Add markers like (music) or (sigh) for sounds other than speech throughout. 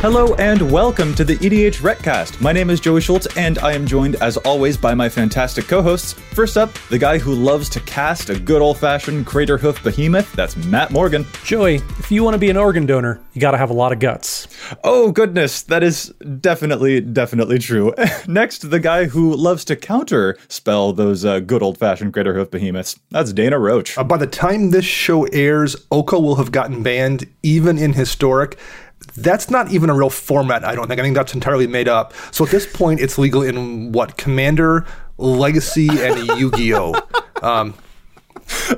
Hello and welcome to the EDH Recast. My name is Joey Schultz, and I am joined, as always, by my fantastic co-hosts. First up, the guy who loves to cast a good old-fashioned Craterhoof Behemoth. That's Matt Morgan. Joey, if you want to be an organ donor, you got to have a lot of guts. Oh goodness, that is definitely, definitely true. (laughs) Next, the guy who loves to counter spell those uh, good old-fashioned Craterhoof Behemoths. That's Dana Roach. Uh, by the time this show airs, Oko will have gotten banned, even in historic that's not even a real format, I don't think. I think that's entirely made up. So at this point, it's legal in what? Commander, Legacy, and (laughs) Yu Gi Oh! Um,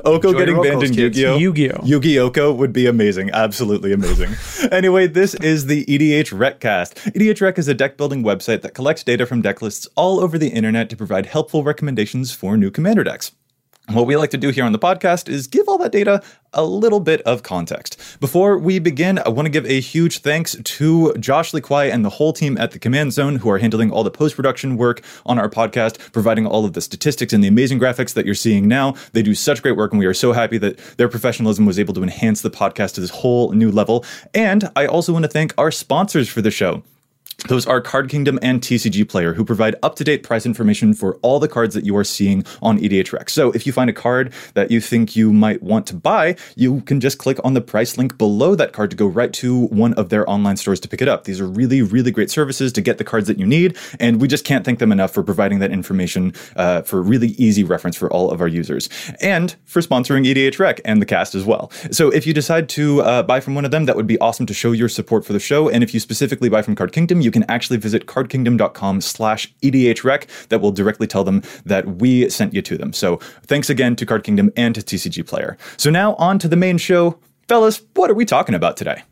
Oko getting banned in Yu-Gi-Oh. Yu-Gi-Oh. Yu-Gi Oko would be amazing, absolutely amazing. (laughs) anyway, this is the EDH Recast. EDH Rec is a deck building website that collects data from deck lists all over the internet to provide helpful recommendations for new commander decks. What we like to do here on the podcast is give all that data a little bit of context. Before we begin, I want to give a huge thanks to Josh Kwai and the whole team at the Command Zone who are handling all the post production work on our podcast, providing all of the statistics and the amazing graphics that you're seeing now. They do such great work, and we are so happy that their professionalism was able to enhance the podcast to this whole new level. And I also want to thank our sponsors for the show. Those are Card Kingdom and TCG Player, who provide up to date price information for all the cards that you are seeing on EDH Rec. So if you find a card that you think you might want to buy, you can just click on the price link below that card to go right to one of their online stores to pick it up. These are really, really great services to get the cards that you need, and we just can't thank them enough for providing that information uh, for really easy reference for all of our users, and for sponsoring EDH Rec and the cast as well. So if you decide to uh, buy from one of them, that would be awesome to show your support for the show. And if you specifically buy from Card Kingdom, you you can actually visit cardkingdom.com slash edhrec that will directly tell them that we sent you to them. So thanks again to Card Kingdom and to TCG Player. So now on to the main show. Fellas, what are we talking about today?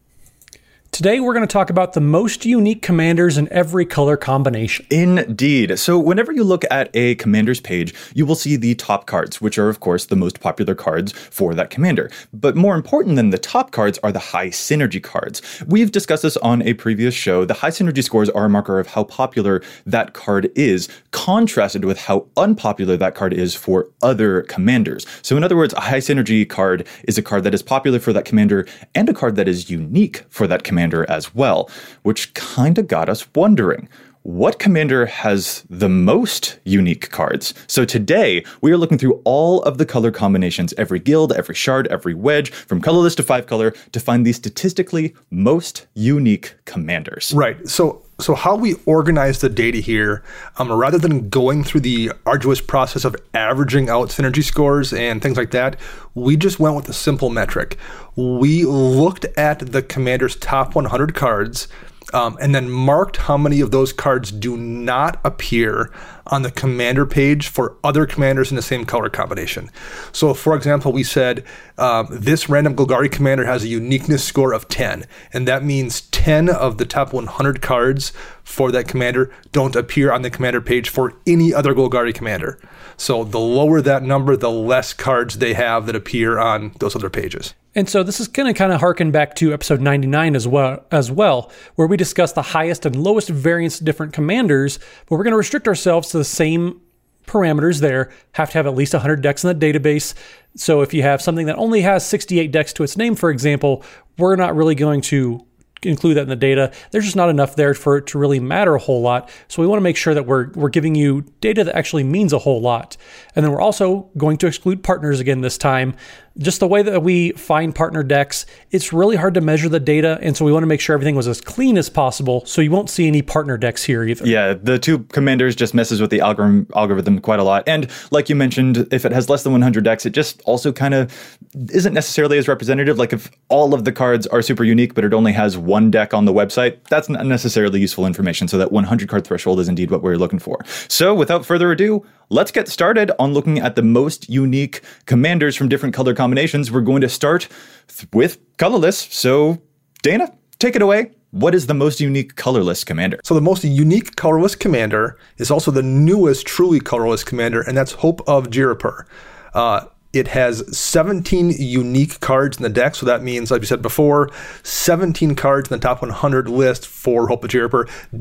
Today, we're going to talk about the most unique commanders in every color combination. Indeed. So, whenever you look at a commander's page, you will see the top cards, which are, of course, the most popular cards for that commander. But more important than the top cards are the high synergy cards. We've discussed this on a previous show. The high synergy scores are a marker of how popular that card is, contrasted with how unpopular that card is for other commanders. So, in other words, a high synergy card is a card that is popular for that commander and a card that is unique for that commander commander as well, which kind of got us wondering what commander has the most unique cards? So today, we are looking through all of the color combinations, every guild, every shard, every wedge, from colorless to five color, to find the statistically most unique commanders. Right. So so how we organize the data here, um, rather than going through the arduous process of averaging out synergy scores and things like that, we just went with a simple metric. We looked at the commander's top 100 cards um, and then marked how many of those cards do not appear on the commander page for other commanders in the same color combination. So, for example, we said um, this random Golgari commander has a uniqueness score of 10, and that means 10 of the top 100 cards for that commander don't appear on the commander page for any other Golgari commander. So, the lower that number, the less cards they have that appear on those other pages. And so this is going to kind of harken back to episode 99 as well, as well, where we discuss the highest and lowest variance different commanders, but we're going to restrict ourselves to the same parameters there. Have to have at least 100 decks in the database. So if you have something that only has 68 decks to its name, for example, we're not really going to include that in the data. There's just not enough there for it to really matter a whole lot. So we want to make sure that we're we're giving you data that actually means a whole lot. And then we're also going to exclude partners again this time just the way that we find partner decks, it's really hard to measure the data. And so we want to make sure everything was as clean as possible. So you won't see any partner decks here either. Yeah, the two commanders just messes with the algorithm, algorithm quite a lot. And like you mentioned, if it has less than 100 decks, it just also kind of isn't necessarily as representative. Like if all of the cards are super unique, but it only has one deck on the website, that's not necessarily useful information. So that 100 card threshold is indeed what we're looking for. So without further ado, let's get started on looking at the most unique commanders from different color combinations. We're going to start th- with colorless. So Dana, take it away. What is the most unique colorless commander? So the most unique colorless commander is also the newest truly colorless commander, and that's Hope of Ghirapur. Uh, it has 17 unique cards in the deck, so that means, like we said before, 17 cards in the top 100 list for Hope of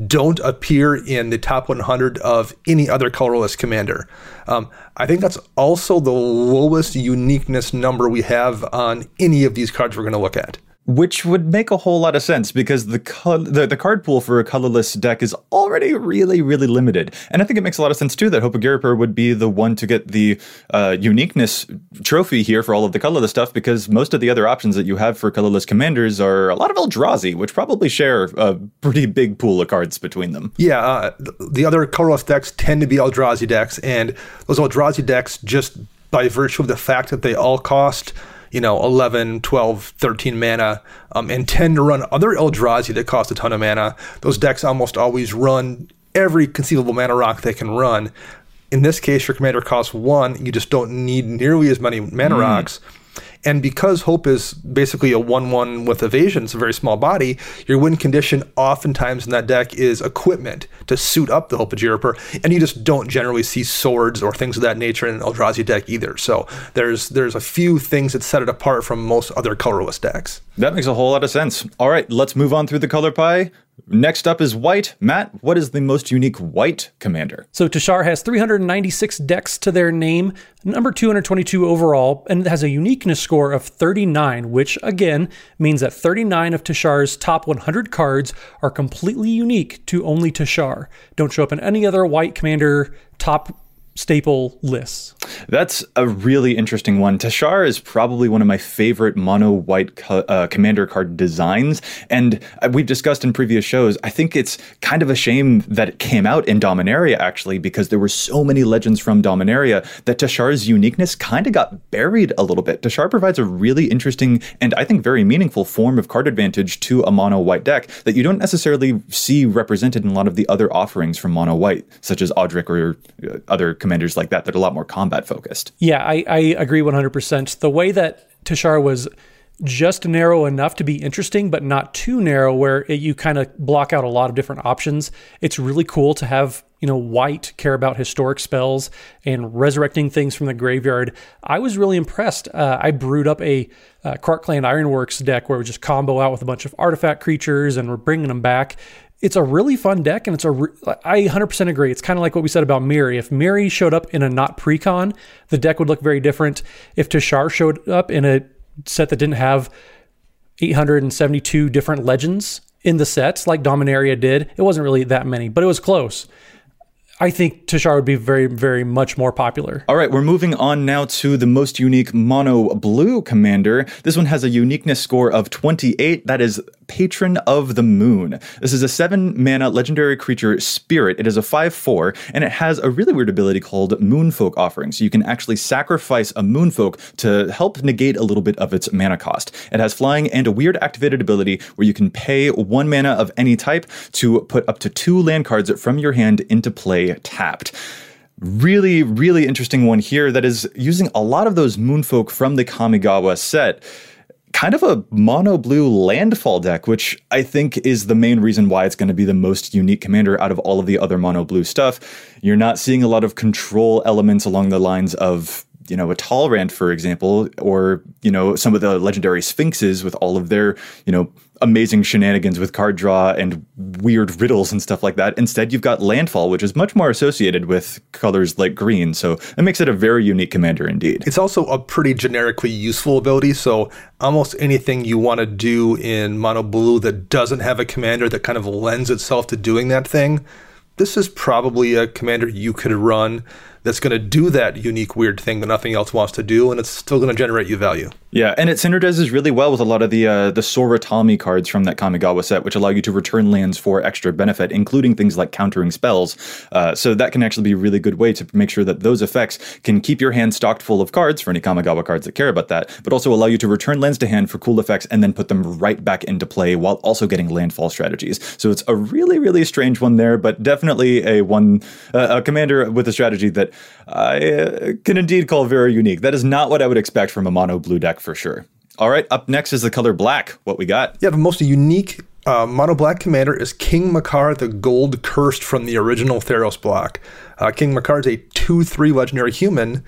don't appear in the top 100 of any other colorless commander. Um, I think that's also the lowest uniqueness number we have on any of these cards we're going to look at which would make a whole lot of sense because the, col- the, the card pool for a colorless deck is already really really limited, and I think it makes a lot of sense too that Ghirapur would be the one to get the uh, uniqueness trophy here for all of the colorless stuff because most of the other options that you have for colorless commanders are a lot of Eldrazi, which probably share a pretty big pool of cards between them. Yeah, uh, the other colorless decks tend to be Eldrazi decks, and those Eldrazi decks just by virtue of the fact that they all cost you know, 11, 12, 13 mana, um, and tend to run other Eldrazi that cost a ton of mana. Those decks almost always run every conceivable mana rock they can run. In this case, your commander costs one. You just don't need nearly as many mana mm. rocks. And because Hope is basically a 1 1 with evasion, it's a very small body, your win condition oftentimes in that deck is equipment to suit up the Hope of Ghirapur. And you just don't generally see swords or things of that nature in an Eldrazi deck either. So there's there's a few things that set it apart from most other colorless decks. That makes a whole lot of sense. All right, let's move on through the color pie. Next up is white. Matt, what is the most unique white commander? So Teshar has 396 decks to their name, number 222 overall, and it has a uniqueness score of 39, which again means that 39 of Teshar's top 100 cards are completely unique to only Teshar. Don't show up in any other white commander top staple lists. That's a really interesting one. Tashar is probably one of my favorite mono white co- uh, commander card designs. And uh, we've discussed in previous shows, I think it's kind of a shame that it came out in Dominaria, actually, because there were so many legends from Dominaria that Tashar's uniqueness kind of got buried a little bit. Tashar provides a really interesting and I think very meaningful form of card advantage to a mono white deck that you don't necessarily see represented in a lot of the other offerings from mono white, such as Odric or uh, other commanders like that that are a lot more combat focused. Yeah, I, I agree 100%. The way that Teshar was just narrow enough to be interesting, but not too narrow where it, you kind of block out a lot of different options. It's really cool to have, you know, white care about historic spells and resurrecting things from the graveyard. I was really impressed. Uh, I brewed up a uh, Krark-Clan Ironworks deck where we just combo out with a bunch of artifact creatures and we're bringing them back it's a really fun deck, and it's a. Re- I 100% agree. It's kind of like what we said about Miri. If Miri showed up in a not precon, the deck would look very different. If Teshar showed up in a set that didn't have 872 different legends in the sets, like Dominaria did, it wasn't really that many, but it was close. I think Teshar would be very, very much more popular. All right, we're moving on now to the most unique mono blue commander. This one has a uniqueness score of 28. That is Patron of the Moon. This is a seven mana legendary creature spirit. It is a 5 4, and it has a really weird ability called Moonfolk Offering. So you can actually sacrifice a Moonfolk to help negate a little bit of its mana cost. It has flying and a weird activated ability where you can pay one mana of any type to put up to two land cards from your hand into play tapped really, really interesting one here that is using a lot of those moonfolk from the Kamigawa set. Kind of a mono blue landfall deck, which I think is the main reason why it's going to be the most unique commander out of all of the other mono blue stuff. You're not seeing a lot of control elements along the lines of you know, a Talrand, for example, or, you know, some of the legendary Sphinxes with all of their, you know, amazing shenanigans with card draw and weird riddles and stuff like that. Instead, you've got Landfall, which is much more associated with colors like green. So it makes it a very unique commander indeed. It's also a pretty generically useful ability. So almost anything you want to do in mono blue that doesn't have a commander that kind of lends itself to doing that thing this is probably a commander you could run that's going to do that unique weird thing that nothing else wants to do, and it's still going to generate you value. Yeah, and it synergizes really well with a lot of the uh, the Soratami cards from that Kamigawa set, which allow you to return lands for extra benefit, including things like countering spells. Uh, so that can actually be a really good way to make sure that those effects can keep your hand stocked full of cards for any Kamigawa cards that care about that, but also allow you to return lands to hand for cool effects and then put them right back into play while also getting landfall strategies. So it's a really really strange one there, but definitely a one uh, a commander with a strategy that I uh, can indeed call very unique. That is not what I would expect from a mono blue deck for sure. All right, up next is the color black. What we got? Yeah, the most unique uh, mono black commander is King Macar, the gold cursed from the original Theros block. Uh, King Macar is a 2 3 legendary human,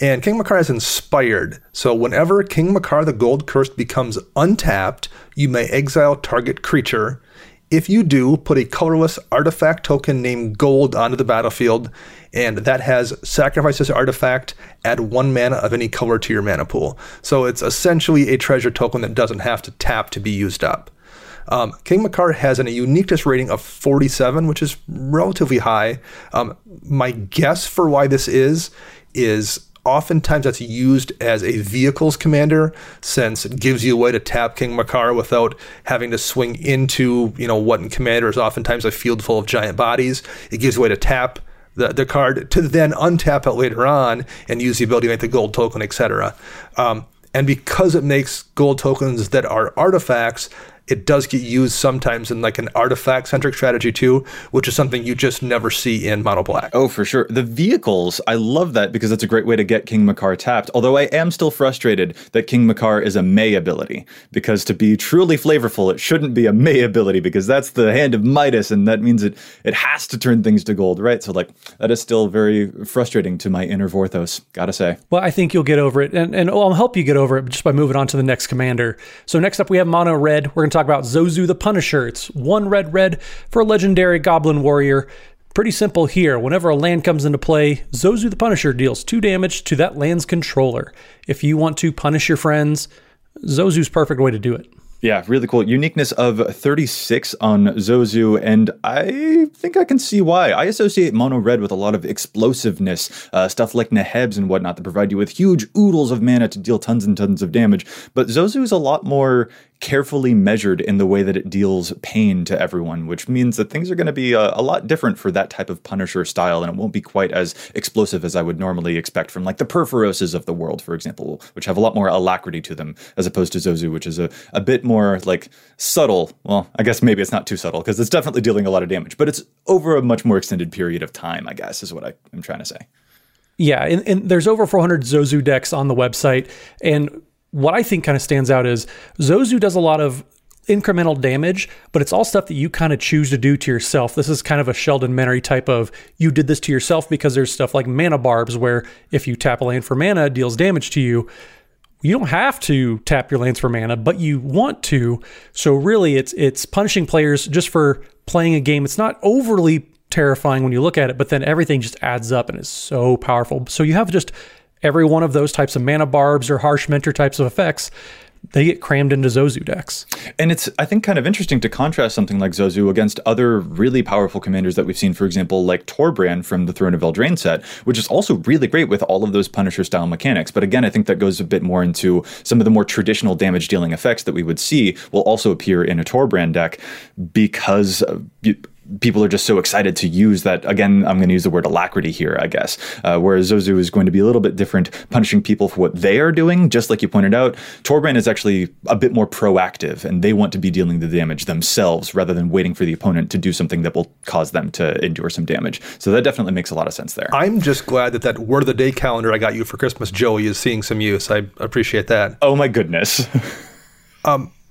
and King Macar is inspired. So whenever King Macar, the gold cursed, becomes untapped, you may exile target creature. If you do, put a colorless artifact token named Gold onto the battlefield, and that has sacrifice this artifact, add one mana of any color to your mana pool. So it's essentially a treasure token that doesn't have to tap to be used up. Um, King Macar has an, a uniqueness rating of 47, which is relatively high. Um, my guess for why this is is oftentimes that's used as a vehicles commander since it gives you a way to tap King Macar without having to swing into, you know, what in commander is oftentimes a field full of giant bodies. It gives you a way to tap the, the card to then untap it later on and use the ability to make the gold token, etc. Um, and because it makes gold tokens that are artifacts, it does get used sometimes in like an artifact centric strategy too, which is something you just never see in Mono Black. Oh, for sure. The vehicles, I love that because that's a great way to get King Macar tapped. Although I am still frustrated that King Macar is a May ability because to be truly flavorful, it shouldn't be a May ability because that's the hand of Midas and that means it it has to turn things to gold, right? So like that is still very frustrating to my inner Vorthos, gotta say. Well, I think you'll get over it, and and I'll help you get over it just by moving on to the next commander. So next up we have Mono Red. We're gonna talk about Zozu the Punisher. It's one red red for a legendary Goblin Warrior. Pretty simple here. Whenever a land comes into play, Zozu the Punisher deals two damage to that land's controller. If you want to punish your friends, Zozu's perfect way to do it. Yeah, really cool. Uniqueness of 36 on Zozu, and I think I can see why. I associate Mono Red with a lot of explosiveness, uh, stuff like Nehebs and whatnot that provide you with huge oodles of mana to deal tons and tons of damage. But Zozu is a lot more carefully measured in the way that it deals pain to everyone, which means that things are going to be a, uh, a, lot different for that type of Punisher style, and it won't be quite as explosive as I would normally expect from like the Purphoroses of the world, for example, which have a lot more alacrity to them, as opposed to Zozu, which is a, a bit more like subtle. Well, I guess maybe it's not too subtle because it's definitely dealing a lot of damage, but it's over a much more extended period of time, I guess, is what I, am trying to say. Yeah, and, and there's over 400 Zozu decks on the website, and what I think kind of stands out is Zozu does a lot of incremental damage, but it's all stuff that you kind of choose to do to yourself. This is kind of a Sheldon Menery type of you did this to yourself because there's stuff like mana barbs where if you tap a land for mana, it deals damage to you. You don't have to tap your lands for mana, but you want to. So really it's it's punishing players just for playing a game. It's not overly terrifying when you look at it, but then everything just adds up and is so powerful. So you have just every one of those types of mana barbs or harsh mentor types of effects they get crammed into Zozu decks. And it's, I think, kind of interesting to contrast something like Zozu against other really powerful commanders that we've seen, for example, like Torbran from the Throne of Eldraine set, which is also really great with all of those Punisher style mechanics. But again, I think that goes a bit more into some of the more traditional damage dealing effects that we would see will also appear in a Torbran deck because people are just so excited to use that. Again, I'm going to use the word alacrity here, I guess. Uh, whereas Zozu is going to be a little bit different, punishing people for what they are doing. Just like you pointed out, Torbran is actually a bit more proactive, and they want to be dealing the damage themselves rather than waiting for the opponent to do something that will cause them to endure some damage. So that definitely makes a lot of sense there. I'm just glad that that word of the day calendar I got you for Christmas, Joey, is seeing some use. I appreciate that. Oh my goodness. um, (laughs)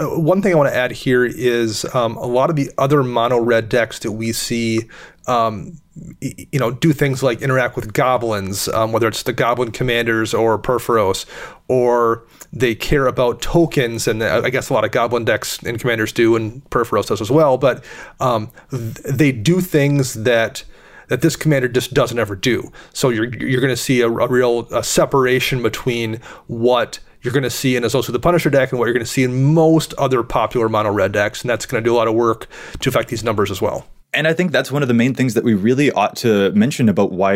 one thing I want to add here is um, a lot of the other mono red decks that we see, um, you know, do things like interact with goblins, um, whether it's the goblin commanders or Purphoros, or they care about tokens, and I guess a lot of goblin decks and commanders do, and Purphoros does as well. But um, they do things that that this commander just doesn't ever do. So you're you're going to see a, a real a separation between what you're going to see in also the Punisher deck and what you're going to see in most other popular mono red decks, and that's going to do a lot of work to affect these numbers as well. And I think that's one of the main things that we really ought to mention about why,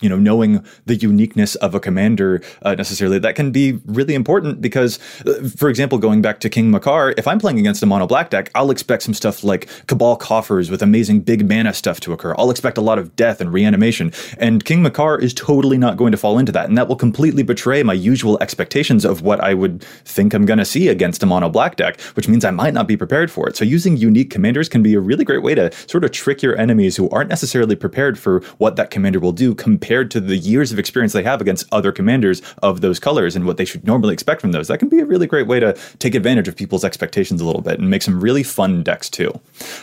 you know, knowing the uniqueness of a commander uh, necessarily, that can be really important because, uh, for example, going back to King Macar, if I'm playing against a mono black deck, I'll expect some stuff like Cabal Coffers with amazing big mana stuff to occur. I'll expect a lot of death and reanimation. And King Macar is totally not going to fall into that. And that will completely betray my usual expectations of what I would think I'm going to see against a mono black deck, which means I might not be prepared for it. So using unique commanders can be a really great way to sort of trick your enemies who aren't necessarily prepared for what that commander will do compared to the years of experience they have against other commanders of those colors and what they should normally expect from those. That can be a really great way to take advantage of people's expectations a little bit and make some really fun decks too.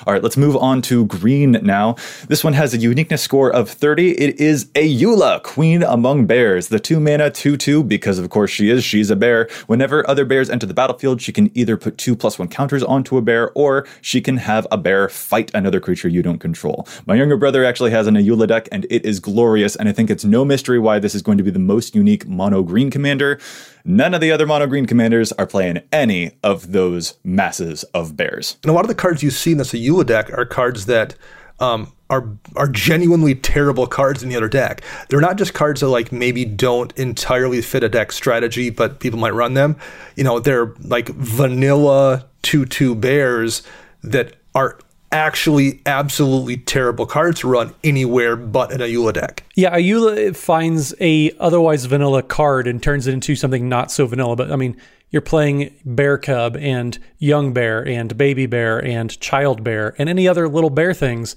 All right, let's move on to green now. This one has a uniqueness score of 30. It is a Ayula, Queen Among Bears, the two mana 2 2, because of course she is, she's a bear. Whenever other bears enter the battlefield, she can either put two plus one counters onto a bear or she can have a bear fight another creature you don't control. My younger brother actually has an Ayula deck and it is glorious, and I think it's no mystery why this is going to be the most unique mono green commander. None of the other mono green commanders are playing any of those masses of bears. And a lot of the cards you see in this Ayula deck are cards that um, are are genuinely terrible cards in the other deck. They're not just cards that like maybe don't entirely fit a deck strategy, but people might run them. You know, they're like vanilla two two bears that are actually absolutely terrible cards to run anywhere but in a Ayula deck. Yeah, Ayula finds a otherwise vanilla card and turns it into something not so vanilla. But I mean, you're playing bear cub and young bear and baby bear and child bear and any other little bear things.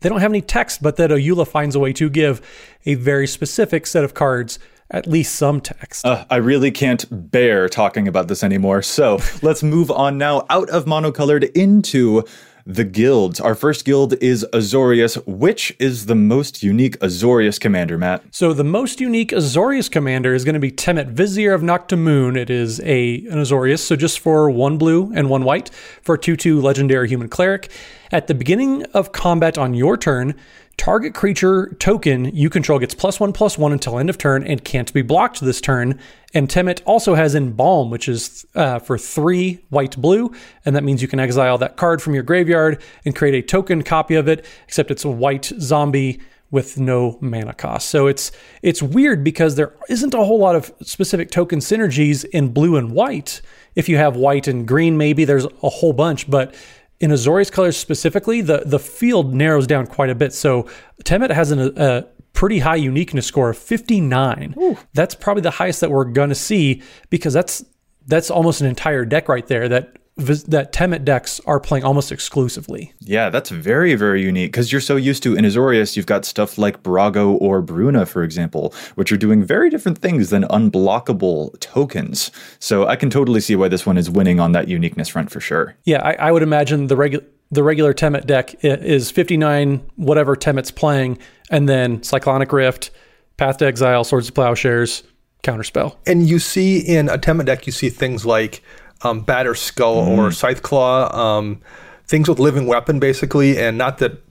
They don't have any text, but that Ayula finds a way to give a very specific set of cards at least some text. Uh, I really can't bear talking about this anymore. So (laughs) let's move on now out of monocolored into the guilds. Our first guild is Azorius. Which is the most unique Azorius commander, Matt? So the most unique Azorius commander is going to be Temmet Vizier of Naktamun. It is a an Azorius, so just for one blue and one white for 2-2 legendary human cleric. At the beginning of combat on your turn, target creature token you control gets plus one plus one until end of turn and can't be blocked this turn. And Temmet also has Embalm, which is uh, for three white blue, and that means you can exile that card from your graveyard and create a token copy of it, except it's a white zombie with no mana cost. So it's it's weird because there isn't a whole lot of specific token synergies in blue and white. If you have white and green, maybe there's a whole bunch, but in Azorius colors specifically, the the field narrows down quite a bit. So Temmet has an, a pretty high uniqueness score of 59. Ooh. That's probably the highest that we're going to see because that's that's almost an entire deck right there that that Temmet decks are playing almost exclusively. Yeah, that's very, very unique because you're so used to in Azorius, you've got stuff like Brago or Bruna, for example, which are doing very different things than unblockable tokens. So I can totally see why this one is winning on that uniqueness front for sure. Yeah, I, I would imagine the regular the regular Temmet deck is 59 whatever Temmet's playing, and then Cyclonic Rift, Path to Exile, Swords of Plowshares, Counterspell. And you see in a Temmet deck, you see things like um, Batterskull mm. or Scytheclaw, um, things with living weapon basically, and not that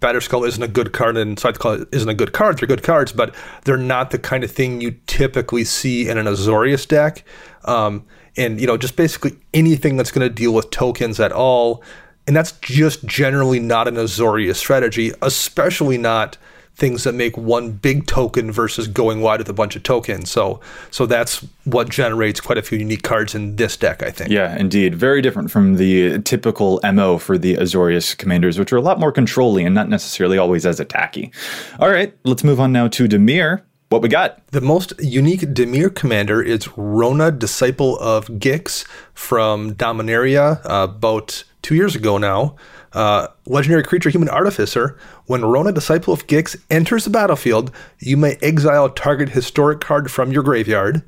Batterskull isn't a good card and Scytheclaw isn't a good card. They're good cards, but they're not the kind of thing you typically see in an Azorius deck. Um, and you know, just basically anything that's going to deal with tokens at all, and that's just generally not an Azorius strategy, especially not things that make one big token versus going wide with a bunch of tokens. So so that's what generates quite a few unique cards in this deck, I think. Yeah, indeed. Very different from the typical MO for the Azorius commanders, which are a lot more controlling and not necessarily always as attacky. All right, let's move on now to Dimir. What we got? The most unique Dimir commander is Rona, Disciple of Gix from Dominaria, uh, about two years ago now. Uh, legendary creature, human artificer. When Rona, disciple of Gix, enters the battlefield, you may exile a target historic card from your graveyard.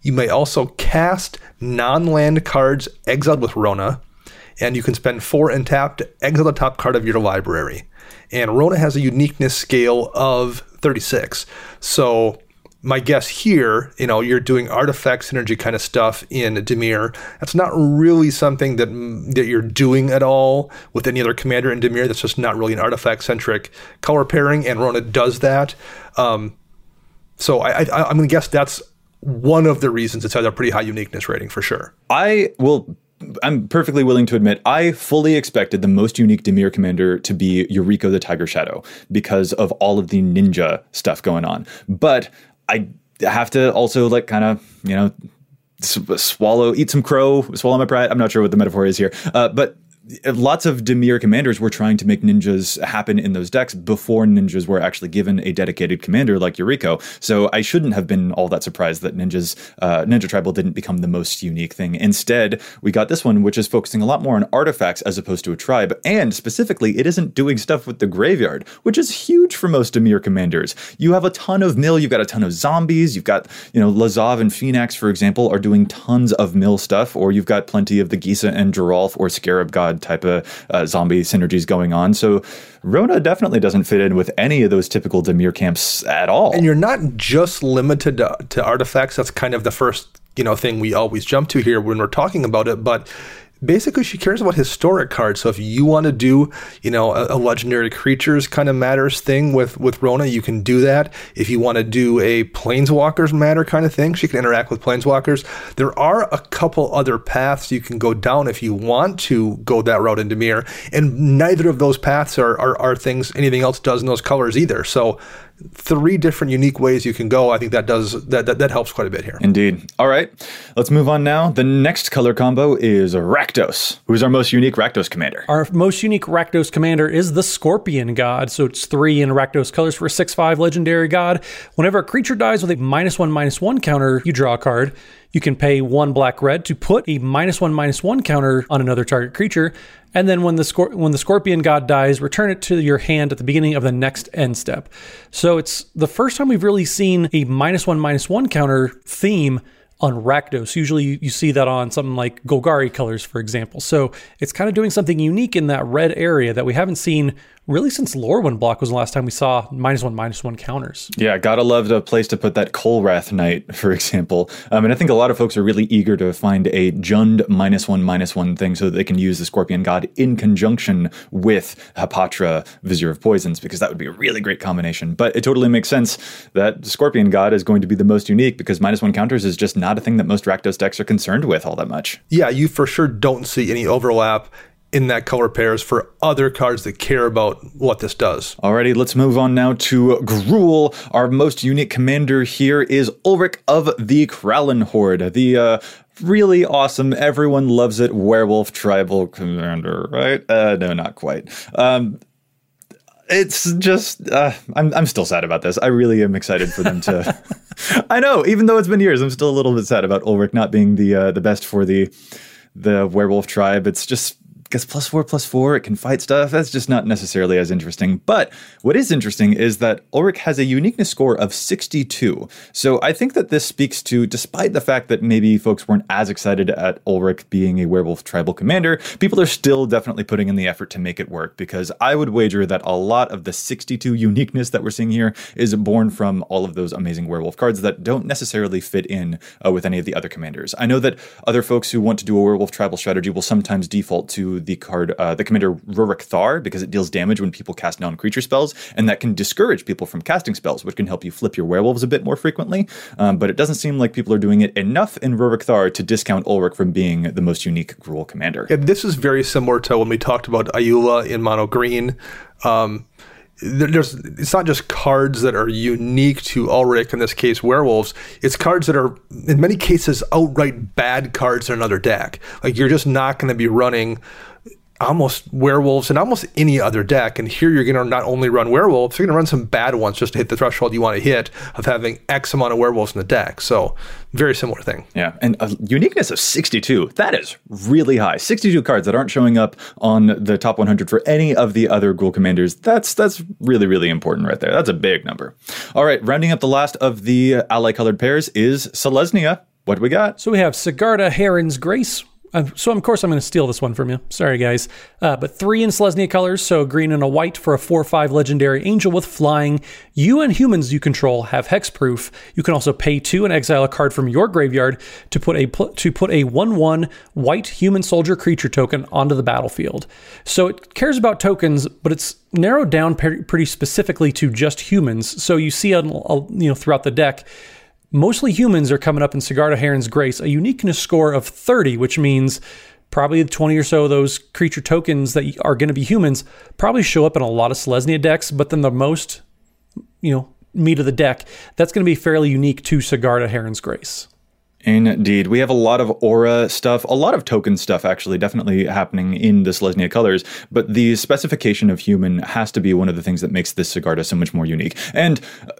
You may also cast non land cards exiled with Rona, and you can spend four and tap to exile the top card of your library. And Rona has a uniqueness scale of 36. So my guess here, you know, you're doing artifact synergy kind of stuff in Dimir. That's not really something that that you're doing at all with any other commander in Dimir. That's just not really an artifact centric color pairing, and Rona does that. Um, so I, I, I'm going to guess that's one of the reasons it's had a pretty high uniqueness rating for sure. I will I'm perfectly willing to admit I fully expected the most unique Dimir commander to be Yuriko the Tiger Shadow because of all of the ninja stuff going on. But I have to also like kind of you know swallow, eat some crow, swallow my pride. I'm not sure what the metaphor is here, uh, but lots of Dimir commanders were trying to make ninjas happen in those decks before ninjas were actually given a dedicated commander like Yuriko. So I shouldn't have been all that surprised that ninjas uh, Ninja Tribal didn't become the most unique thing. Instead, we got this one, which is focusing a lot more on artifacts as opposed to a tribe, and specifically, it isn't doing stuff with the graveyard, which is huge for most Dimir commanders. You have a ton of mill, you've got a ton of zombies, you've got you know Lazav and Phenax, for example, are doing tons of mill stuff, or you've got plenty of the Gisa and Geralf or Scarab God type of uh, zombie synergies going on. So Rona definitely doesn't fit in with any of those typical Dimir camps at all. And you're not just limited to, to artifacts. That's kind of the first you know thing we always jump to here when we're talking about it, but basically she cares about historic cards. So if you want to do, you know, a, a, legendary creatures kind of matters thing with with Rona, you can do that. If you want to do a planeswalkers matter kind of thing, she can interact with planeswalkers. There are a couple other paths you can go down if you want to go that route in Dimir, and neither of those paths are, are, are things anything else does in those colors either. So three different unique ways you can go. I think that does that, that that helps quite a bit here. Indeed. All right, let's move on now. The next color combo is Rakdos, who's our most unique Rakdos commander. Our most unique Rakdos commander is the Scorpion God. So it's three in Rakdos colors for a six-five legendary god. Whenever a creature dies with a minus one minus one counter, you draw a card. You can pay one black red to put a minus one minus one counter on another target creature, and then when the scor- when the scorpion god dies, return it to your hand at the beginning of the next end step. So it's the first time we've really seen a minus one minus one counter theme on Rakdos. Usually you see that on something like Golgari colors, for example. So it's kind of doing something unique in that red area that we haven't seen really since Lorwyn block was the last time we saw minus one minus one counters. Yeah, gotta love the place to put that Kulrath Knight, (laughs) for example. Um, and I think a lot of folks are really eager to find a Jund minus one minus one thing so that they can use the Scorpion God in conjunction with Hapatra Vizier of Poisons, because that would be a really great combination. But it totally makes sense that the Scorpion God is going to be the most unique because minus one counters is just not a thing that most Rakdos decks are concerned with all that much. Yeah, you for sure don't see any overlap in that color pairs for other cards that care about what this does. Alrighty, let's move on now to Gruul. Our most unique commander here is Ulrich of the Krallenhorde, the uh, really awesome, everyone loves it werewolf tribal commander, right? Uh, no, not quite. Um, it's just uh, I'm I'm still sad about this. I really am excited for them to. (laughs) I know, even though it's been years, I'm still a little bit sad about Ulrich not being the uh, the best for the the werewolf tribe. It's just because plus four plus four, it can fight stuff. That's just not necessarily as interesting. But what is interesting is that Ulrich has a uniqueness score of 62. So I think that this speaks to, despite the fact that maybe folks weren't as excited at Ulrich being a werewolf tribal commander, people are still definitely putting in the effort to make it work. Because I would wager that a lot of the 62 uniqueness that we're seeing here is born from all of those amazing werewolf cards that don't necessarily fit in uh, with any of the other commanders. I know that other folks who want to do a werewolf tribal strategy will sometimes default to the card, uh, the commander Ruric Thar, because it deals damage when people cast non creature spells, and that can discourage people from casting spells, which can help you flip your werewolves a bit more frequently. Um, but it doesn't seem like people are doing it enough in Ruric Thar to discount Ulrich from being the most unique Gruul commander. Yeah, this is very similar to when we talked about Ayula in mono green. Um, there's it's not just cards that are unique to Ulrich in this case werewolves. It's cards that are in many cases outright bad cards in another deck. Like you're just not going to be running almost werewolves and almost any other deck. And here you're going to not only run werewolves, you're going to run some bad ones just to hit the threshold you want to hit of having X amount of werewolves in the deck. So very similar thing. Yeah, and a uniqueness of 62. That is really high. 62 cards that aren't showing up on the top 100 for any of the other Gruul commanders. That's that's really really important right there. That's a big number. All right, rounding up the last of the ally colored pairs is Selesnya. What do we got? So we have Sigarda Heron's Grace, uh, so of course I'm going to steal this one from you. Sorry guys, uh, but three in Selesnya colors, so green and a white for a four-five legendary angel with flying. You and humans you control have hexproof. You can also pay two and exile a card from your graveyard to put a to put a one-one white human soldier creature token onto the battlefield. So it cares about tokens, but it's narrowed down pretty specifically to just humans. So you see, on, you know, throughout the deck Mostly humans are coming up in Sigarda Heron's Grace, a uniqueness score of 30, which means probably 20 or so of those creature tokens that are going to be humans probably show up in a lot of Selesnya decks, but then the most, you know, meat of the deck, that's going to be fairly unique to Sigarda Heron's Grace. Indeed. We have a lot of aura stuff, a lot of token stuff actually definitely happening in the Selesnya colors, but the specification of human has to be one of the things that makes this Sigarda so much more unique. And uh,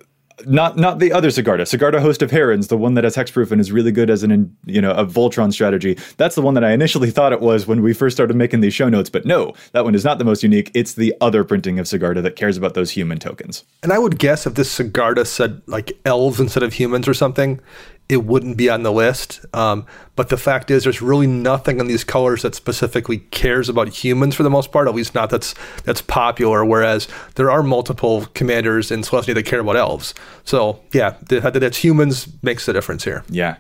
not not the other Sigarda, Sigarda Host of Herons, the one that has hexproof and is really good as an you know a Voltron strategy. That's the one that I initially thought it was when we first started making these show notes, but no, that one is not the most unique. It's the other printing of Sigarda that cares about those human tokens. And I would guess if this Sigarda said like elves instead of humans or something, it wouldn't be on the list. Um, but the fact is, there's really nothing in these colors that specifically cares about humans for the most part. At least not that's that's popular. Whereas there are multiple commanders in Selesnya that care about elves. So yeah, the fact that it's humans makes the difference here. Yeah.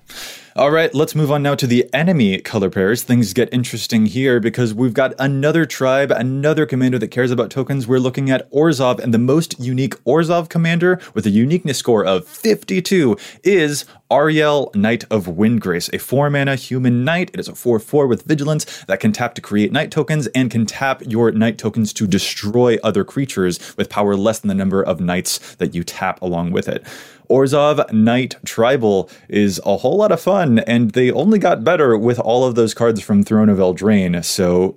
All right, let's move on now to the enemy color pairs. Things get interesting here because we've got another tribe, another commander that cares about tokens. We're looking at Orzhov, and the most unique Orzhov commander with a uniqueness score of 52 is Aryel, Knight of Windgrace, a 4 mana human knight. It is a 4 4 with vigilance that can tap to create knight tokens and can tap your knight tokens to destroy other creatures with power less than the number of knights that you tap along with it. Orzhov Knight Tribal is a whole lot of fun, and they only got better with all of those cards from Throne of Eldraine. So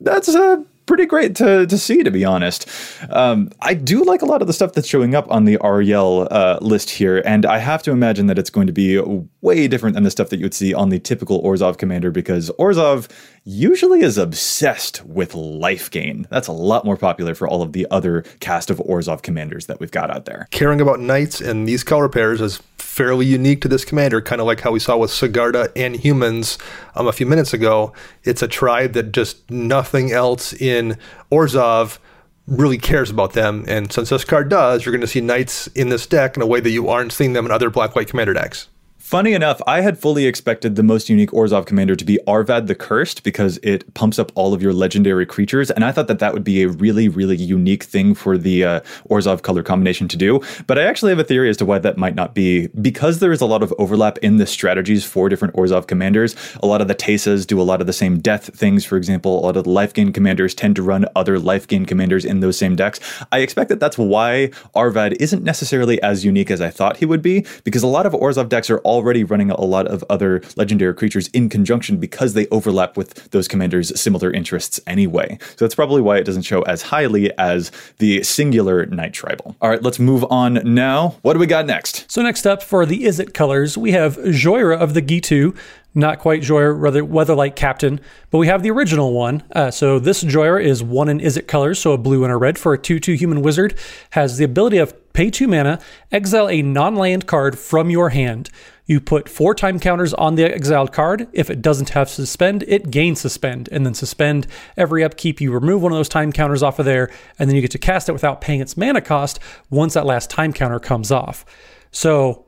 that's a pretty great to, to see, to be honest. Um, I do like a lot of the stuff that's showing up on the Aryel uh, list here, and I have to imagine that it's going to be way different than the stuff that you would see on the typical Orzhov commander because Orzhov usually is obsessed with life gain. That's a lot more popular for all of the other cast of Orzhov commanders that we've got out there. Caring about knights and these color pairs is fairly unique to this commander, kind of like how we saw with Sigarda and humans um, a few minutes ago. It's a tribe that just nothing else in Orzhov really cares about them. And since this card does, you're going to see knights in this deck in a way that you aren't seeing them in other black white commander decks. Funny enough, I had fully expected the most unique Orzhov commander to be Arvad the Cursed because it pumps up all of your legendary creatures, and I thought that that would be a really, really unique thing for the uh, Orzhov color combination to do. But I actually have a theory as to why that might not be. Because there is a lot of overlap in the strategies for different Orzhov commanders, a lot of the Teysas do a lot of the same death things. For example, a lot of the life gain commanders tend to run other life gain commanders in those same decks. I expect that that's why Arvad isn't necessarily as unique as I thought he would be, because a lot of Orzhov decks are all already running a lot of other legendary creatures in conjunction because they overlap with those commanders' similar interests anyway. So that's probably why it doesn't show as highly as the singular Knight Tribal. All right, let's move on now. What do we got next? So next up for the Izzet colors, we have Jhoira of the Ghitu, not quite Jhoira, rather Weatherlight Captain, but we have the original one. Uh, so this Jhoira is one in Izzet colors, so a blue and a red for a 2-2 human wizard, has the ability of pay 2 mana, exile a non-land card from your hand. You put four time counters on the exiled card. If it doesn't have suspend, it gains suspend, and then suspend every upkeep. You remove one of those time counters off of there, and then you get to cast it without paying its mana cost once that last time counter comes off. So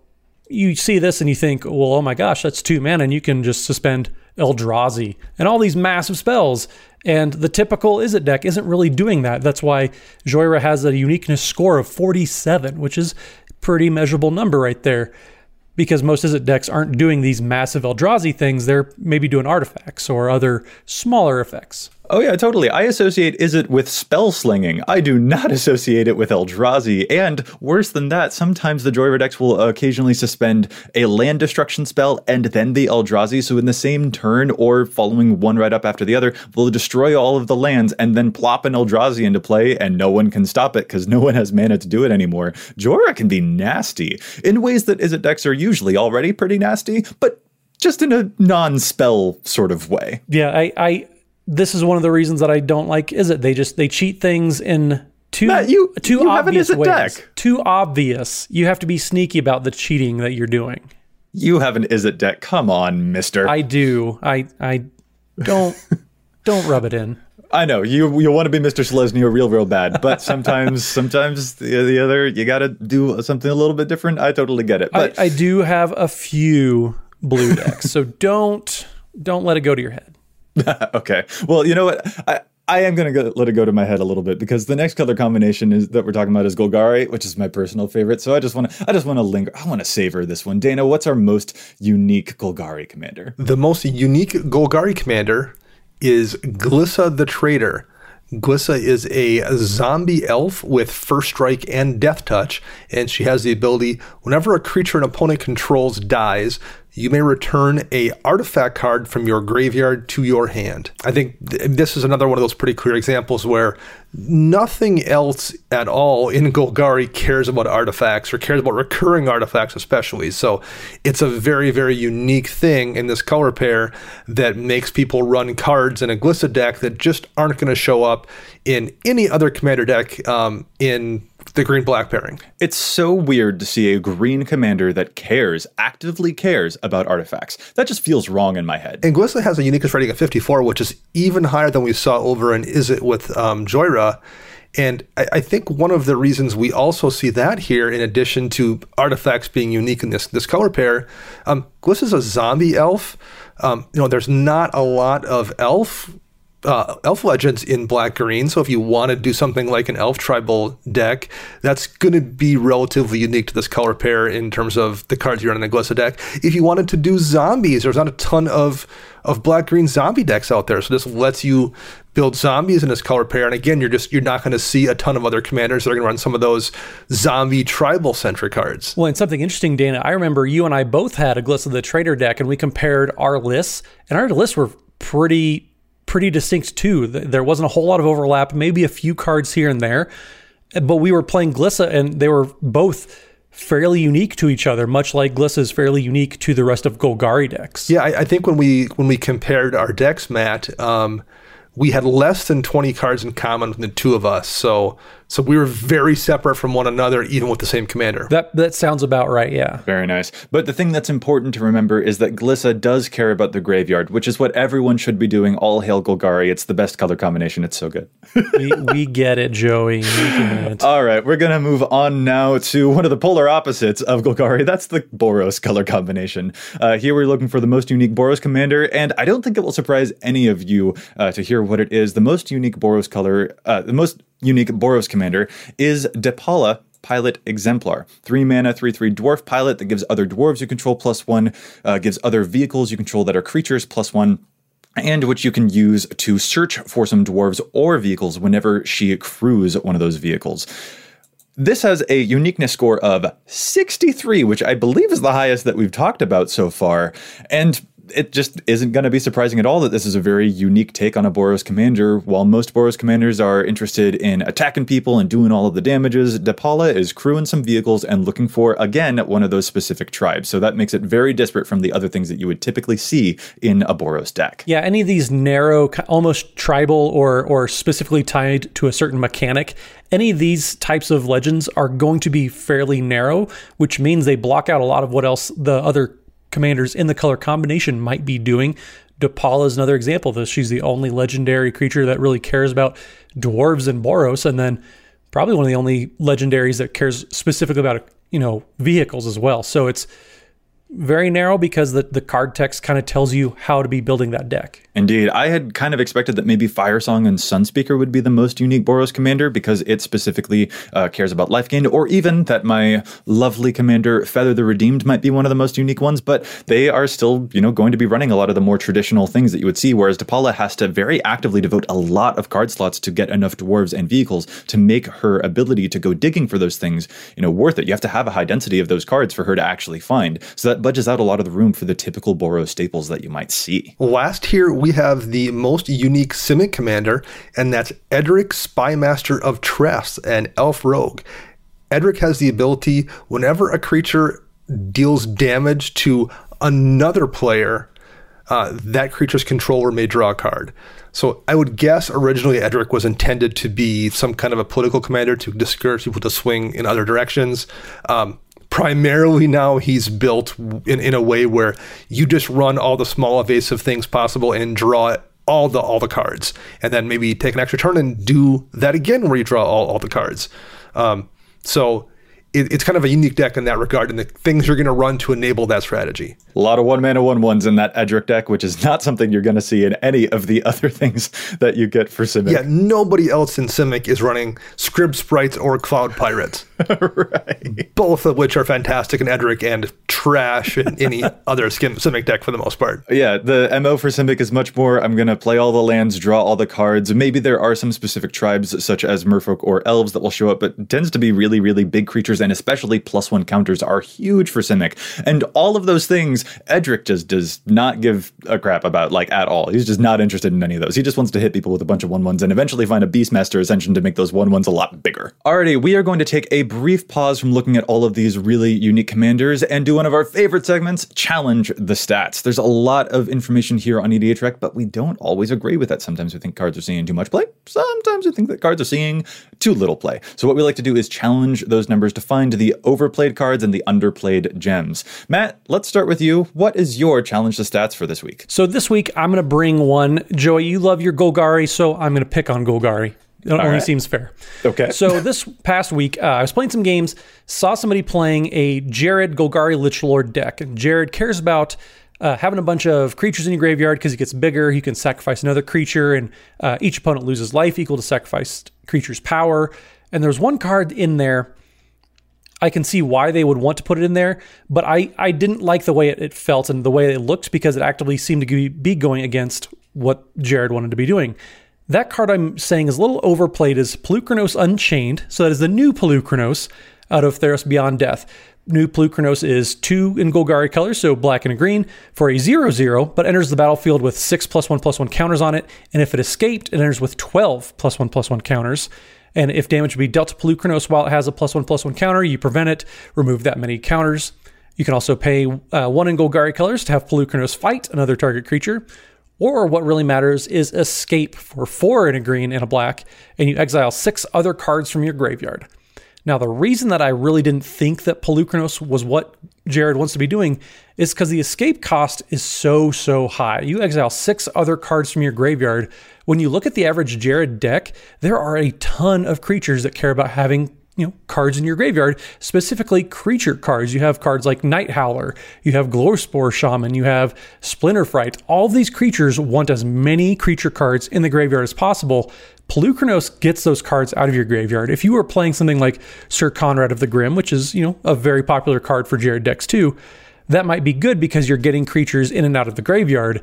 you see this and you think, well, oh my gosh, that's two mana, and you can just suspend Eldrazi and all these massive spells. And the typical Izzet deck isn't really doing that. That's why Jhoira has a uniqueness score of 47, which is pretty measurable number right there because most Izzet decks aren't doing these massive Eldrazi things. They're maybe doing artifacts or other smaller effects. Oh yeah, totally. I associate Izzet with spell slinging. I do not (laughs) associate it with Eldrazi. And worse than that, sometimes the Jhoira decks will occasionally suspend a land destruction spell and then the Eldrazi. So in the same turn or following one right up after the other, will destroy all of the lands and then plop an Eldrazi into play and no one can stop it because no one has mana to do it anymore. Jhoira can be nasty in ways that Izzet decks are usually already pretty nasty, but just in a non-spell sort of way. Yeah, I, I this is one of the reasons that I don't like Izzet they just they cheat things in too Matt, you, too you obvious have an ways. deck. Too obvious. You have to be sneaky about the cheating that you're doing. You have an Izzet deck. Come on, mister. I do. I I don't (laughs) don't rub it in. I know you you want to be Mr. Selesnya real real bad, but sometimes (laughs) sometimes the, the other you got to do something a little bit different. I totally get it. But I, I do have a few blue decks, so (laughs) don't don't let it go to your head. (laughs) okay. Well, you know what? I, I am going to let it go to my head a little bit because the next color combination is that we're talking about is Golgari, which is my personal favorite. So I just want to I just want to linger. I want to savor this one. Dana, what's our most unique Golgari commander? The most unique Golgari commander is Glissa the Traitor. Glissa is a zombie elf with first strike and death touch, and she has the ability whenever a creature an opponent controls dies, you may return a artifact card from your graveyard to your hand. I think th- this is another one of those pretty clear examples where nothing else at all in Golgari cares about artifacts or cares about recurring artifacts especially. So it's a very very unique thing in this color pair that makes people run cards in a Glissa deck that just aren't going to show up in any other commander deck um, in the green black pairing. It's so weird to see a green commander that cares, actively cares about artifacts. That just feels wrong in my head. And Glissa has a uniqueness rating of 54, which is even higher than we saw over in Izzet with um, Jhoira. And I, I, think one of the reasons we also see that here, in addition to artifacts being unique in this this color pair, um, Gliss is a zombie elf. Um, you know, there's not a lot of elf uh, elf legends in black green. So if you want to do something like an elf tribal deck, that's going to be relatively unique to this color pair in terms of the cards you run in a Glissa deck. If you wanted to do zombies, there's not a ton of of black green zombie decks out there. So this lets you build zombies in this color pair. And again, you're just you're not going to see a ton of other commanders that are going to run some of those zombie tribal centric cards. Well, and something interesting, Dana. I remember you and I both had a Glissa the Traitor deck, and we compared our lists, and our lists were pretty pretty distinct too. There wasn't a whole lot of overlap, maybe a few cards here and there, but we were playing Glissa and they were both fairly unique to each other, much like Glissa is fairly unique to the rest of Golgari decks. Yeah, I, I think when we when we compared our decks, Matt, um, we had less than 20 cards in common with the two of us. So so we were very separate from one another, even with the same commander. That that sounds about right. Yeah. Very nice. But the thing that's important to remember is that Glissa does care about the graveyard, which is what everyone should be doing. All hail Golgari. It's the best color combination. It's so good. (laughs) we, we get it, Joey. It. All right, we're gonna move on now to one of the polar opposites of Golgari. That's the Boros color combination. Uh, here we're looking for the most unique Boros commander, and I don't think it will surprise any of you uh, to hear what it is. The most unique Boros color, uh, the most unique Boros commander is Depala Pilot Exemplar. Three mana, three three dwarf pilot that gives other dwarves you control plus one, uh, gives other vehicles you control that are creatures plus one. And which you can use to search for some dwarves or vehicles whenever she crews one of those vehicles. This has a uniqueness score of 63, which I believe is the highest that we've talked about so far. And it just isn't going to be surprising at all that this is a very unique take on a Boros commander. While most Boros commanders are interested in attacking people and doing all of the damages, Depala is crewing some vehicles and looking for, again, one of those specific tribes. So that makes it very disparate from the other things that you would typically see in a Boros deck. Yeah, any of these narrow, almost tribal or, or specifically tied to a certain mechanic, any of these types of legends are going to be fairly narrow, which means they block out a lot of what else the other commanders in the color combination might be doing. Depala is another example of this. She's the only legendary creature that really cares about dwarves and Boros, and then probably one of the only legendaries that cares specifically about you know vehicles as well. So it's very narrow because the, the card text kind of tells you how to be building that deck. Indeed. I had kind of expected that maybe Firesong and Sunspeaker would be the most unique Boros commander because it specifically uh, cares about life gain, or even that my lovely commander Feather the Redeemed might be one of the most unique ones, but they are still, you know, going to be running a lot of the more traditional things that you would see, whereas Depala has to very actively devote a lot of card slots to get enough dwarves and vehicles to make her ability to go digging for those things, you know, worth it. You have to have a high density of those cards for her to actually find. So that budgets out a lot of the room for the typical Boros staples that you might see. Last here, we have the most unique Simic commander, and that's Edric, Spymaster of Trest, an elf rogue. Edric has the ability, whenever a creature deals damage to another player, uh, that creature's controller may draw a card. So I would guess originally Edric was intended to be some kind of a political commander to discourage people to swing in other directions. Um, primarily now he's built in, in a way where you just run all the small evasive things possible and draw all the all the cards. And then maybe take an extra turn and do that again where you draw all, all the cards. Um, so it, it's kind of a unique deck in that regard and the things you're going to run to enable that strategy. A lot of one mana one ones in that Edric deck, which is not something you're going to see in any of the (laughs) other things that you get for Simic. Yeah, nobody else in Simic is running Scryb Sprites or Cloud Pirates. (laughs) right. Both of which are fantastic in Edric and trash in any (laughs) other skim Simic deck for the most part. Yeah, the MO for Simic is much more I'm going to play all the lands, draw all the cards. Maybe there are some specific tribes, such as merfolk or elves, that will show up, but tends to be really, really big creatures, and especially plus one counters are huge for Simic. And all of those things, Edric just does not give a crap about, like, at all. He's just not interested in any of those. He just wants to hit people with a bunch of one ones and eventually find a Beastmaster Ascension to make those one ones a lot bigger. Alrighty, we are going to take a brief pause from looking at all of these really unique commanders and do one of our favorite segments, Challenge the Stats. There's a lot of information here on EDHREC, but we don't always agree with that. Sometimes we think cards are seeing too much play. Sometimes we think that cards are seeing too little play. So what we like to do is challenge those numbers to find the overplayed cards and the underplayed gems. Matt, let's start with you. What is your challenge to stats for this week? So this week I'm going to bring one. Joey, you love your Golgari, so I'm going to pick on Golgari. It only right. seems fair. Okay. So this past week, uh, I was playing some games, saw somebody playing a Jarad Golgari Lich Lord deck, and Jarad cares about uh, having a bunch of creatures in your graveyard because he gets bigger. You can sacrifice another creature, and uh, each opponent loses life equal to sacrificed creature's power. And there's one card in there. I can see why they would want to put it in there, but I, I didn't like the way it, it felt and the way it looked because it actively seemed to be going against what Jarad wanted to be doing. That card I'm saying is a little overplayed is Polukranos Unchained. So that is the new Polukranos out of Theros Beyond Death. New Polukranos is two in Golgari colors, so black and a green, for a 0 0, but enters the battlefield with 6 plus 1 plus 1 counters on it. And if it escaped, it enters with 12 plus 1 plus 1 counters. And if damage would be dealt to Polukranos while it has a plus 1 plus 1 counter, you prevent it, remove that many counters. You can also pay uh, 1 in Golgari colors to have Polukranos fight another target creature. Or what really matters is escape for four in a green and a black, and you exile six other cards from your graveyard. Now, the reason that I really didn't think that Polukranos was what Jarad wants to be doing is because the escape cost is so, so high. You exile six other cards from your graveyard. When you look at the average Jarad deck, there are a ton of creatures that care about having you know cards in your graveyard, specifically creature cards. You have cards like Nighthowler, you have Glowspore Shaman, you have Splinterfright. All these creatures want as many creature cards in the graveyard as possible. Polukranos gets those cards out of your graveyard. If you were playing something like Syr Konrad of the Grim, which is you know a very popular card for Jarad decks too, that might be good because you're getting creatures in and out of the graveyard.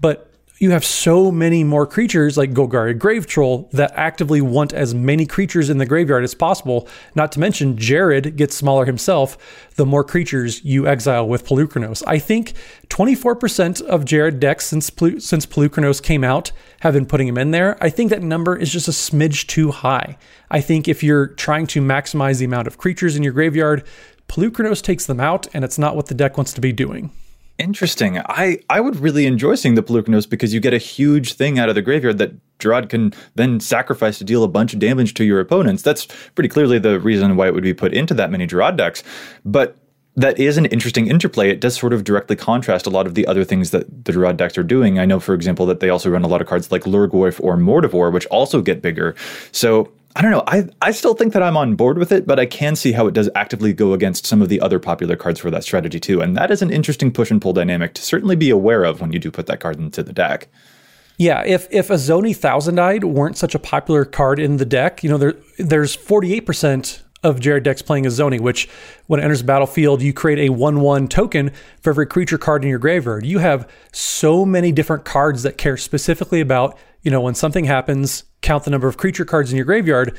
But you have so many more creatures like Golgari Grave Troll that actively want as many creatures in the graveyard as possible. Not to mention, Jarad gets smaller himself the more creatures you exile with Polukranos. I think 24% of Jarad decks since, since Polukranos came out have been putting him in there. I think that number is just a smidge too high. I think if you're trying to maximize the amount of creatures in your graveyard, Polukranos takes them out, and it's not what the deck wants to be doing. Interesting. I, I would really enjoy seeing the Polukranos because you get a huge thing out of the graveyard that Gerard can then sacrifice to deal a bunch of damage to your opponents. That's pretty clearly the reason why it would be put into that many Gerard decks. But that is an interesting interplay. It does sort of directly contrast a lot of the other things that the Gerard decks are doing. I know, for example, that they also run a lot of cards like Lhurgoyf or Mortivore, which also get bigger. So I don't know. I I still think that I'm on board with it, but I can see how it does actively go against some of the other popular cards for that strategy too. And that is an interesting push and pull dynamic to certainly be aware of when you do put that card into the deck. Yeah, if if Izoni Thousand Eyed weren't such a popular card in the deck, you know, there there's 48% of Jarad decks playing Izoni, which when it enters the battlefield, you create a 1 1 token for every creature card in your graveyard. You have so many different cards that care specifically about, you know, when something happens, count the number of creature cards in your graveyard.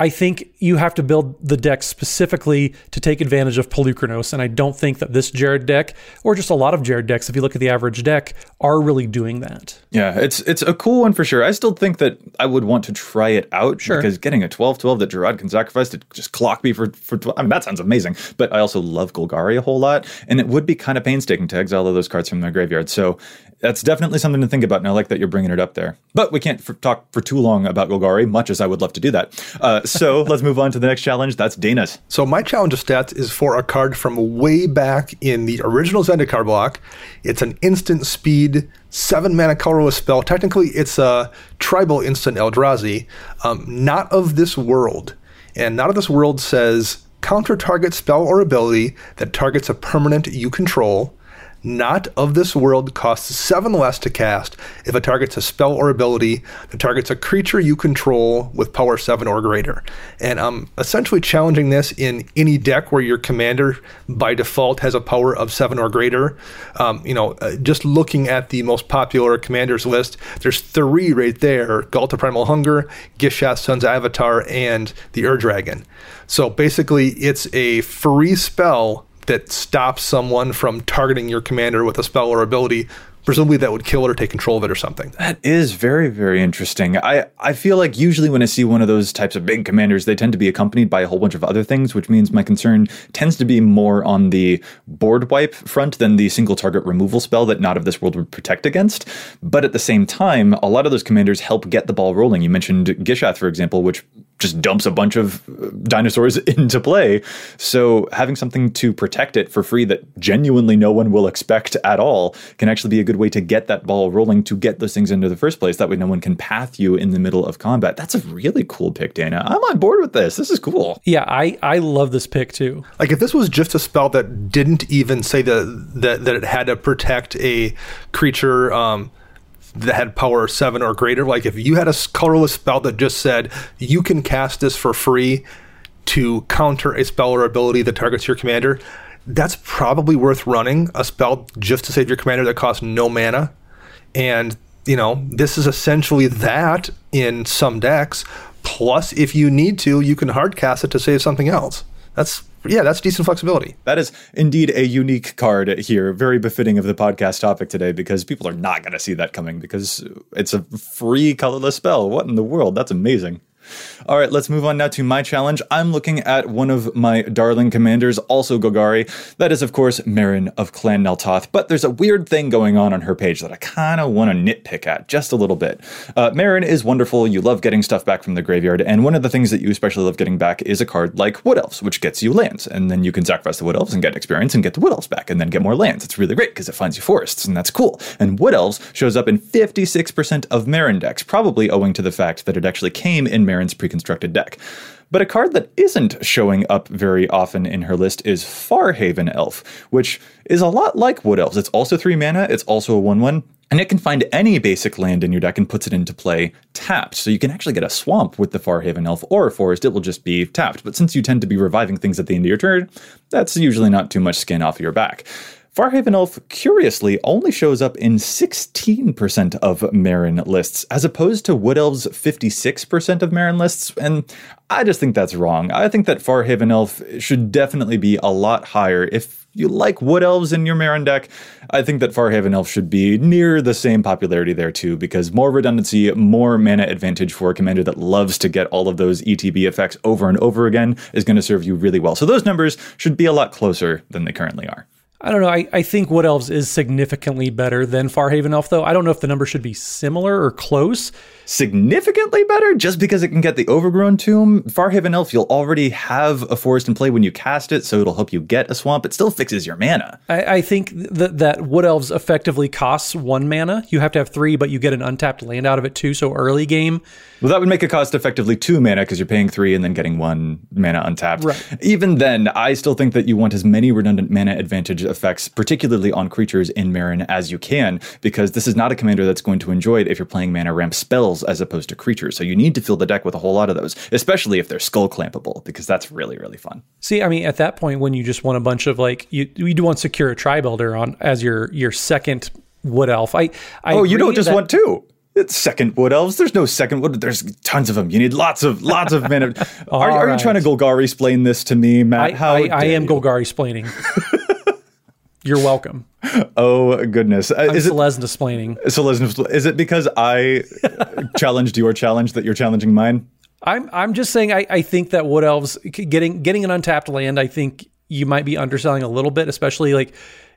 I think you have to build the deck specifically to take advantage of Polukranos, and I don't think that this Jarad deck, or just a lot of Jarad decks, if you look at the average deck, are really doing that. Yeah, it's it's a cool one for sure. I still think that I would want to try it out sure. because getting a 12-12 that Gerard can sacrifice to just clock me for for 12, I mean that sounds amazing. But I also love Golgari a whole lot, and it would be kind of painstaking to exile all those cards from my graveyard. So that's definitely something to think about, and I like that you're bringing it up there. But we can't talk for too long about Golgari, much as I would love to do that. Uh, so (laughs) let's move on to the next challenge. That's Dana's. So my challenge of stats is for a card from way back in the original Zendikar block. It's an instant speed, seven mana colorless spell. Technically, it's a tribal instant Eldrazi, um, not of this world. And not of this world says counter target spell or ability that targets a permanent you control not of this world costs 7 less to cast if it targets a spell or ability that targets a creature you control with power 7 or greater. And I'm essentially challenging this in any deck where your commander by default has a power of 7 or greater. Um, you know, uh, just looking at the most popular commanders list, there's three right there Ghalta Primal Hunger, Gishath Sun's Avatar, and the Ur Dragon. So basically, it's a free spell that stops someone from targeting your commander with a spell or ability presumably that would kill it or take control of it or something. That is very, very interesting. I, I feel like usually when I see one of those types of big commanders, they tend to be accompanied by a whole bunch of other things, which means my concern tends to be more on the board wipe front than the single target removal spell that Not of This World would protect against. But at the same time, a lot of those commanders help get the ball rolling. You mentioned Gishath, for example, which just dumps a bunch of dinosaurs (laughs) into play. So having something to protect it for free that genuinely no one will expect at all can actually be a good way to get that ball rolling to get those things into the first place. That way no one can path you in the middle of combat. That's a really cool pick, Dana. I'm on board with this. This is cool. Yeah, I, I love this pick too. Like if this was just a spell that didn't even say that that, that it had to protect a creature um, that had power seven or greater. Like if you had a colorless spell that just said you can cast this for free to counter a spell or ability that targets your commander, that's probably worth running a spell just to save your commander that costs no mana. And you know, this is essentially that in some decks. Plus, if you need to, you can hard cast it to save something else. That's yeah, that's decent flexibility. That is indeed a unique card here, very befitting of the podcast topic today because people are not going to see that coming because it's a free colorless spell. What in the world? That's amazing. All right, let's move on now to my challenge. I'm looking at one of my darling commanders, also Golgari. That is, of course, Meren of Clan Nel Toth. But there's a weird thing going on on her page that I kind of want to nitpick at just a little bit. Uh, Meren is wonderful. You love getting stuff back from the graveyard. And one of the things that you especially love getting back is a card like Wood Elves, which gets you lands. And then you can sacrifice the Wood Elves and get experience and get the Wood Elves back and then get more lands. It's really great because it finds you forests, and that's cool. And Wood Elves shows up in 56% of Meren decks, probably owing to the fact that it actually came in Meren's pre constructed deck. But a card that isn't showing up very often in her list is Farhaven Elf, which is a lot like Wood Elves. It's also three mana, it's also a 1 1, and it can find any basic land in your deck and puts it into play tapped. So you can actually get a swamp with the Farhaven Elf or a forest, it will just be tapped. But since you tend to be reviving things at the end of your turn, that's usually not too much skin off your back. Farhaven Elf, curiously, only shows up in 16% of Meren lists, as opposed to Wood Elves' 56% of Meren lists, and I just think that's wrong. I think that Farhaven Elf should definitely be a lot higher. If you like Wood Elves in your Meren deck, I think that Farhaven Elf should be near the same popularity there too, because more redundancy, more mana advantage for a commander that loves to get all of those ETB effects over and over again is going to serve you really well. So those numbers should be a lot closer than they currently are. I don't know. I, I think Wood Elves is significantly better than Farhaven Elf, though. I don't know if the number should be similar or close significantly better just because it can get the overgrown tomb. Farhaven Elf, you'll already have a forest in play when you cast it, so it'll help you get a swamp. It still fixes your mana. I, I think that that Wood Elves effectively costs one mana. You have to have three, but you get an untapped land out of it too. So early game. Well, that would make it cost effectively two mana because you're paying three and then getting one mana untapped. Right. Even then, I still think that you want as many redundant mana advantage effects, particularly on creatures in Meren, as you can, because this is not a commander that's going to enjoy it if you're playing mana ramp spells as opposed to creatures. So you need to fill the deck with a whole lot of those, especially if they're skull clampable, because that's really, really fun. See, I mean, at that point, when you just want a bunch of like, you, you do want Sakura-Tribe Elder on as your your second Wood Elf. I, I oh, you don't just that- want two. It's second wood elves. There's no second wood. There's tons of them. You need lots of lots of men. (laughs) are, are right. you trying to Golgari explain this to me, Matt? I, How I, I am Golgari explaining. (laughs) You're welcome. Oh goodness! Uh, is Celeste explaining? Celeste, is it because I (laughs) challenged your challenge that you're challenging mine? I'm I'm just saying I, I think that wood elves getting getting an untapped land. I think you might be underselling a little bit, especially like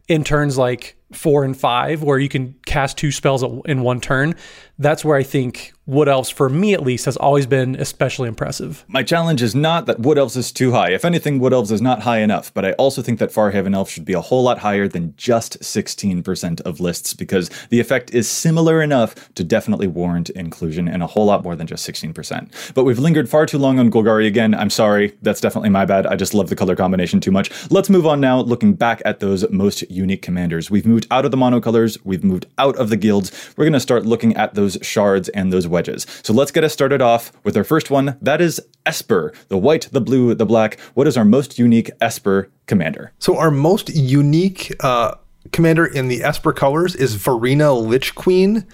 in turns like four and five, where you can cast two spells in one turn. That's where I think Wood Elves, for me at least, has always been especially impressive. My challenge is not that Wood Elves is too high. If anything, Wood Elves is not high enough, but I also think that Farhaven Elf should be a whole lot higher than just 16% of lists because the effect is similar enough to definitely warrant inclusion and a whole lot more than just 16%. But we've lingered far too long on Golgari again. I'm sorry. That's definitely my bad. I just love the color combination too much. Let's move on now, looking back at those most unique commanders. We've moved out of the monocolors, we've moved out of the guilds. We're going to start looking at those shards and those wedges. So let's get us started off with our first one. That is Esper, the white, the blue, the black. What is our most unique Esper commander? So our most unique uh, commander in the Esper colors is Varina Lich Queen.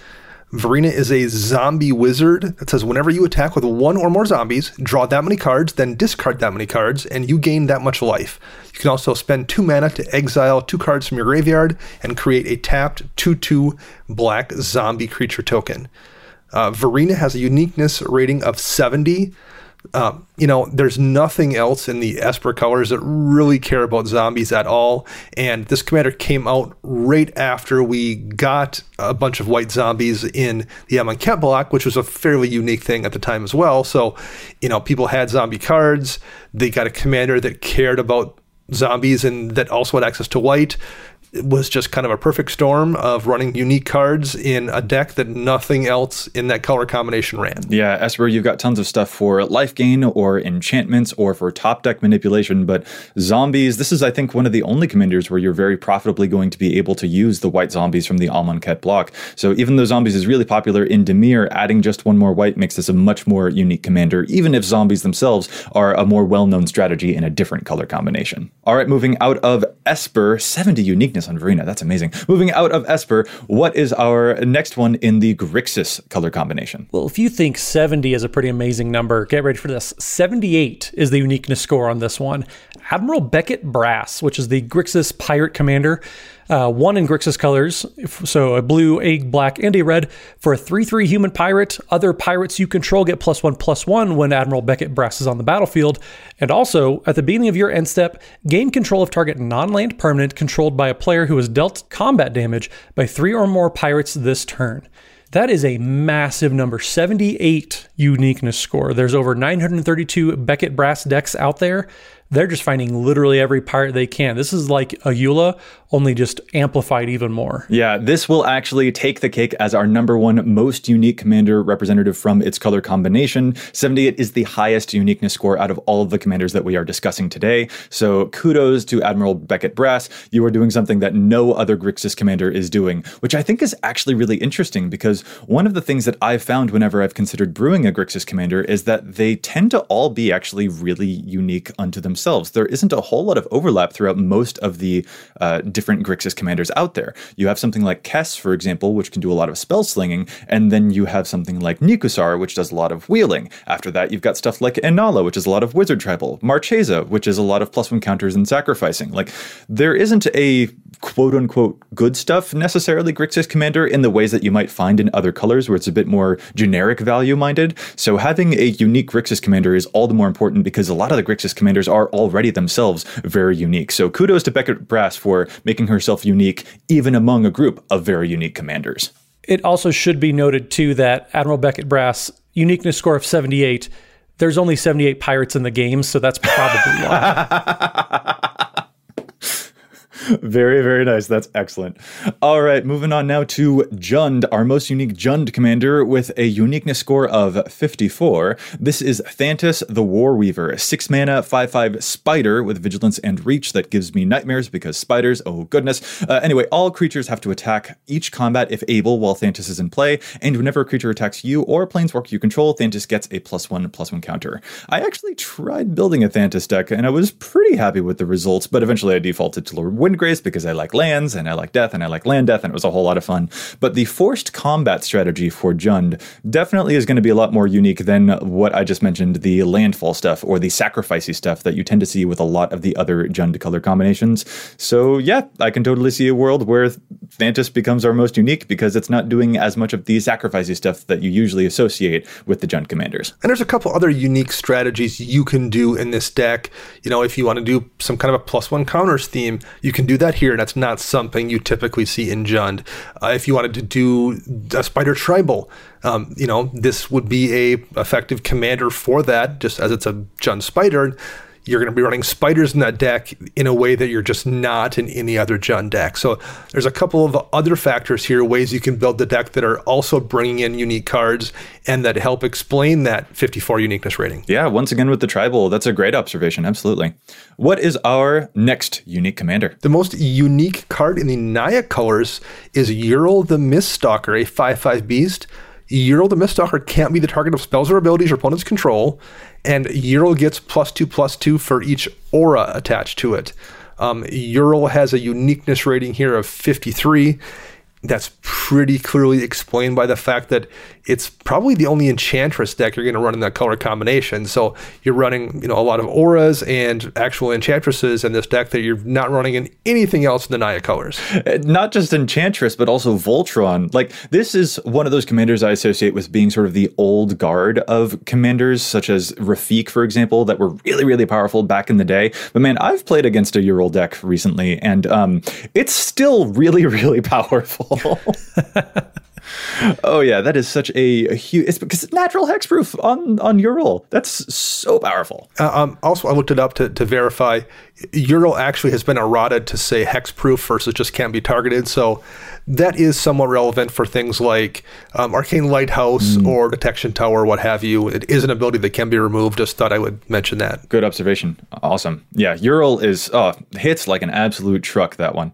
Varina is a zombie wizard that says whenever you attack with one or more zombies, draw that many cards, then discard that many cards, and you gain that much life. You can also spend two mana to exile two cards from your graveyard and create a tapped 2 2 black zombie creature token. Uh, Varina has a uniqueness rating of 70. Um, you know, there's nothing else in the Esper colors that really care about zombies at all. And this commander came out right after we got a bunch of white zombies in the Amonkhet block, which was a fairly unique thing at the time as well. So, you know, people had zombie cards. They got a commander that cared about zombies and that also had access to white it was just kind of a perfect storm of running unique cards in a deck that nothing else in that color combination ran. Yeah, Esper, you've got tons of stuff for life gain or enchantments or for top deck manipulation, but zombies, this is, I think, one of the only commanders where you're very profitably going to be able to use the white zombies from the Amonkhet block. So even though zombies is really popular in Dimir, adding just one more white makes this a much more unique commander, even if zombies themselves are a more well known strategy in a different color combination. All right, moving out of Esper, 70 uniqueness on Varina. That's amazing. Moving out of Esper, what is our next one in the Grixis color combination? Well, if you think 70 is a pretty amazing number, get ready for this. 78 is the uniqueness score on this one. Admiral Beckett Brass, which is the Grixis pirate commander, uh, one in Grixis colors, so a blue, a black, and a red for a 3 3 human pirate. Other pirates you control get plus one plus one when Admiral Beckett Brass is on the battlefield. And also, at the beginning of your end step, gain control of target non land permanent controlled by a player who has dealt combat damage by three or more pirates this turn. That is a massive number 78 uniqueness score. There's over 932 Beckett Brass decks out there they're just finding literally every part they can. This is like a Eula, only just amplified even more. Yeah, this will actually take the cake as our number one most unique commander representative from its color combination. 78 is the highest uniqueness score out of all of the commanders that we are discussing today. So kudos to Admiral Beckett Brass. You are doing something that no other Grixis commander is doing, which I think is actually really interesting because one of the things that I've found whenever I've considered brewing a Grixis commander is that they tend to all be actually really unique unto themselves themselves. There isn't a whole lot of overlap throughout most of the uh, different Grixis commanders out there. You have something like Kess, for example, which can do a lot of spell slinging, and then you have something like Nekusar, which does a lot of wheeling. After that, you've got stuff like Inalla, which is a lot of wizard tribal, Marchesa, which is a lot of plus one counters and sacrificing. Like, there isn't a quote unquote good stuff necessarily Grixis Commander in the ways that you might find in other colors where it's a bit more generic value minded. So having a unique Grixis Commander is all the more important because a lot of the Grixis Commanders are already themselves very unique. So kudos to Beckett Brass for making herself unique even among a group of very unique commanders. It also should be noted too that Admiral Beckett Brass uniqueness score of 78 there's only 78 pirates in the game, so that's probably why. (laughs) (laughs) very, very nice. That's excellent. All right, moving on now to Jund, our most unique Jund commander with a uniqueness score of 54. This is Thantis the Warweaver, 6 mana, 5 5 spider with vigilance and reach that gives me nightmares because spiders, oh goodness. Uh, anyway, all creatures have to attack each combat if able while Thantis is in play, and whenever a creature attacks you or a planeswalker you control, Thantis gets a plus one, plus one counter. I actually tried building a Thantis deck and I was pretty happy with the results, but eventually I defaulted to Lord Wind Grace because I like lands and I like death and I like land death and it was a whole lot of fun. But the forced combat strategy for Jund definitely is going to be a lot more unique than what I just mentioned, the landfall stuff or the sacrificey stuff that you tend to see with a lot of the other Jund color combinations. So yeah, I can totally see a world where Thantis becomes our most unique because it's not doing as much of the sacrificey stuff that you usually associate with the Jund commanders. And there's a couple other unique strategies you can do in this deck. You know, if you want to do some kind of a plus one counters theme, you can do that here. and That's not something you typically see in Jund. Uh, if you wanted to do a Spider Tribal, um, you know, this would be a effective commander for that, just as it's a Jund Spider you're going to be running spiders in that deck in a way that you're just not in any other Jund deck. So there's a couple of other factors here, ways you can build the deck that are also bringing in unique cards and that help explain that 54 uniqueness rating. Yeah, once again with the tribal, that's a great observation. Absolutely. What is our next unique commander? The most unique card in the Naya colors is Uril the Miststalker, a 5 5 beast. Uril the Miststalker can't be the target of spells or abilities your opponents control, and Uril gets plus two plus two for each aura attached to it. Um, Uril has a uniqueness rating here of 53 that's pretty clearly explained by the fact that it's probably the only enchantress deck you're going to run in that color combination. So you're running, you know, a lot of auras and actual enchantresses in this deck that you're not running in anything else in the Naya colors. Uh, not just enchantress, but also Voltron. Like this is one of those commanders I associate with being sort of the old guard of commanders, such as Rafiq, for example, that were really, really powerful back in the day. But man, I've played against a Uril deck recently, and um, it's still really, (laughs) really powerful. (laughs) oh yeah, that is such a, a huge. It's because it's natural hexproof on on Uril. That's so powerful. Uh, um, also, I looked it up to, to verify. Uril actually has been errated to say hexproof versus just can't be targeted. So that is somewhat relevant for things like um, Arcane Lighthouse mm. or Detection Tower, what have you. It is an ability that can be removed. Just thought I would mention that. Good observation. Awesome. Yeah, Uril is oh, hits like an absolute truck. That one.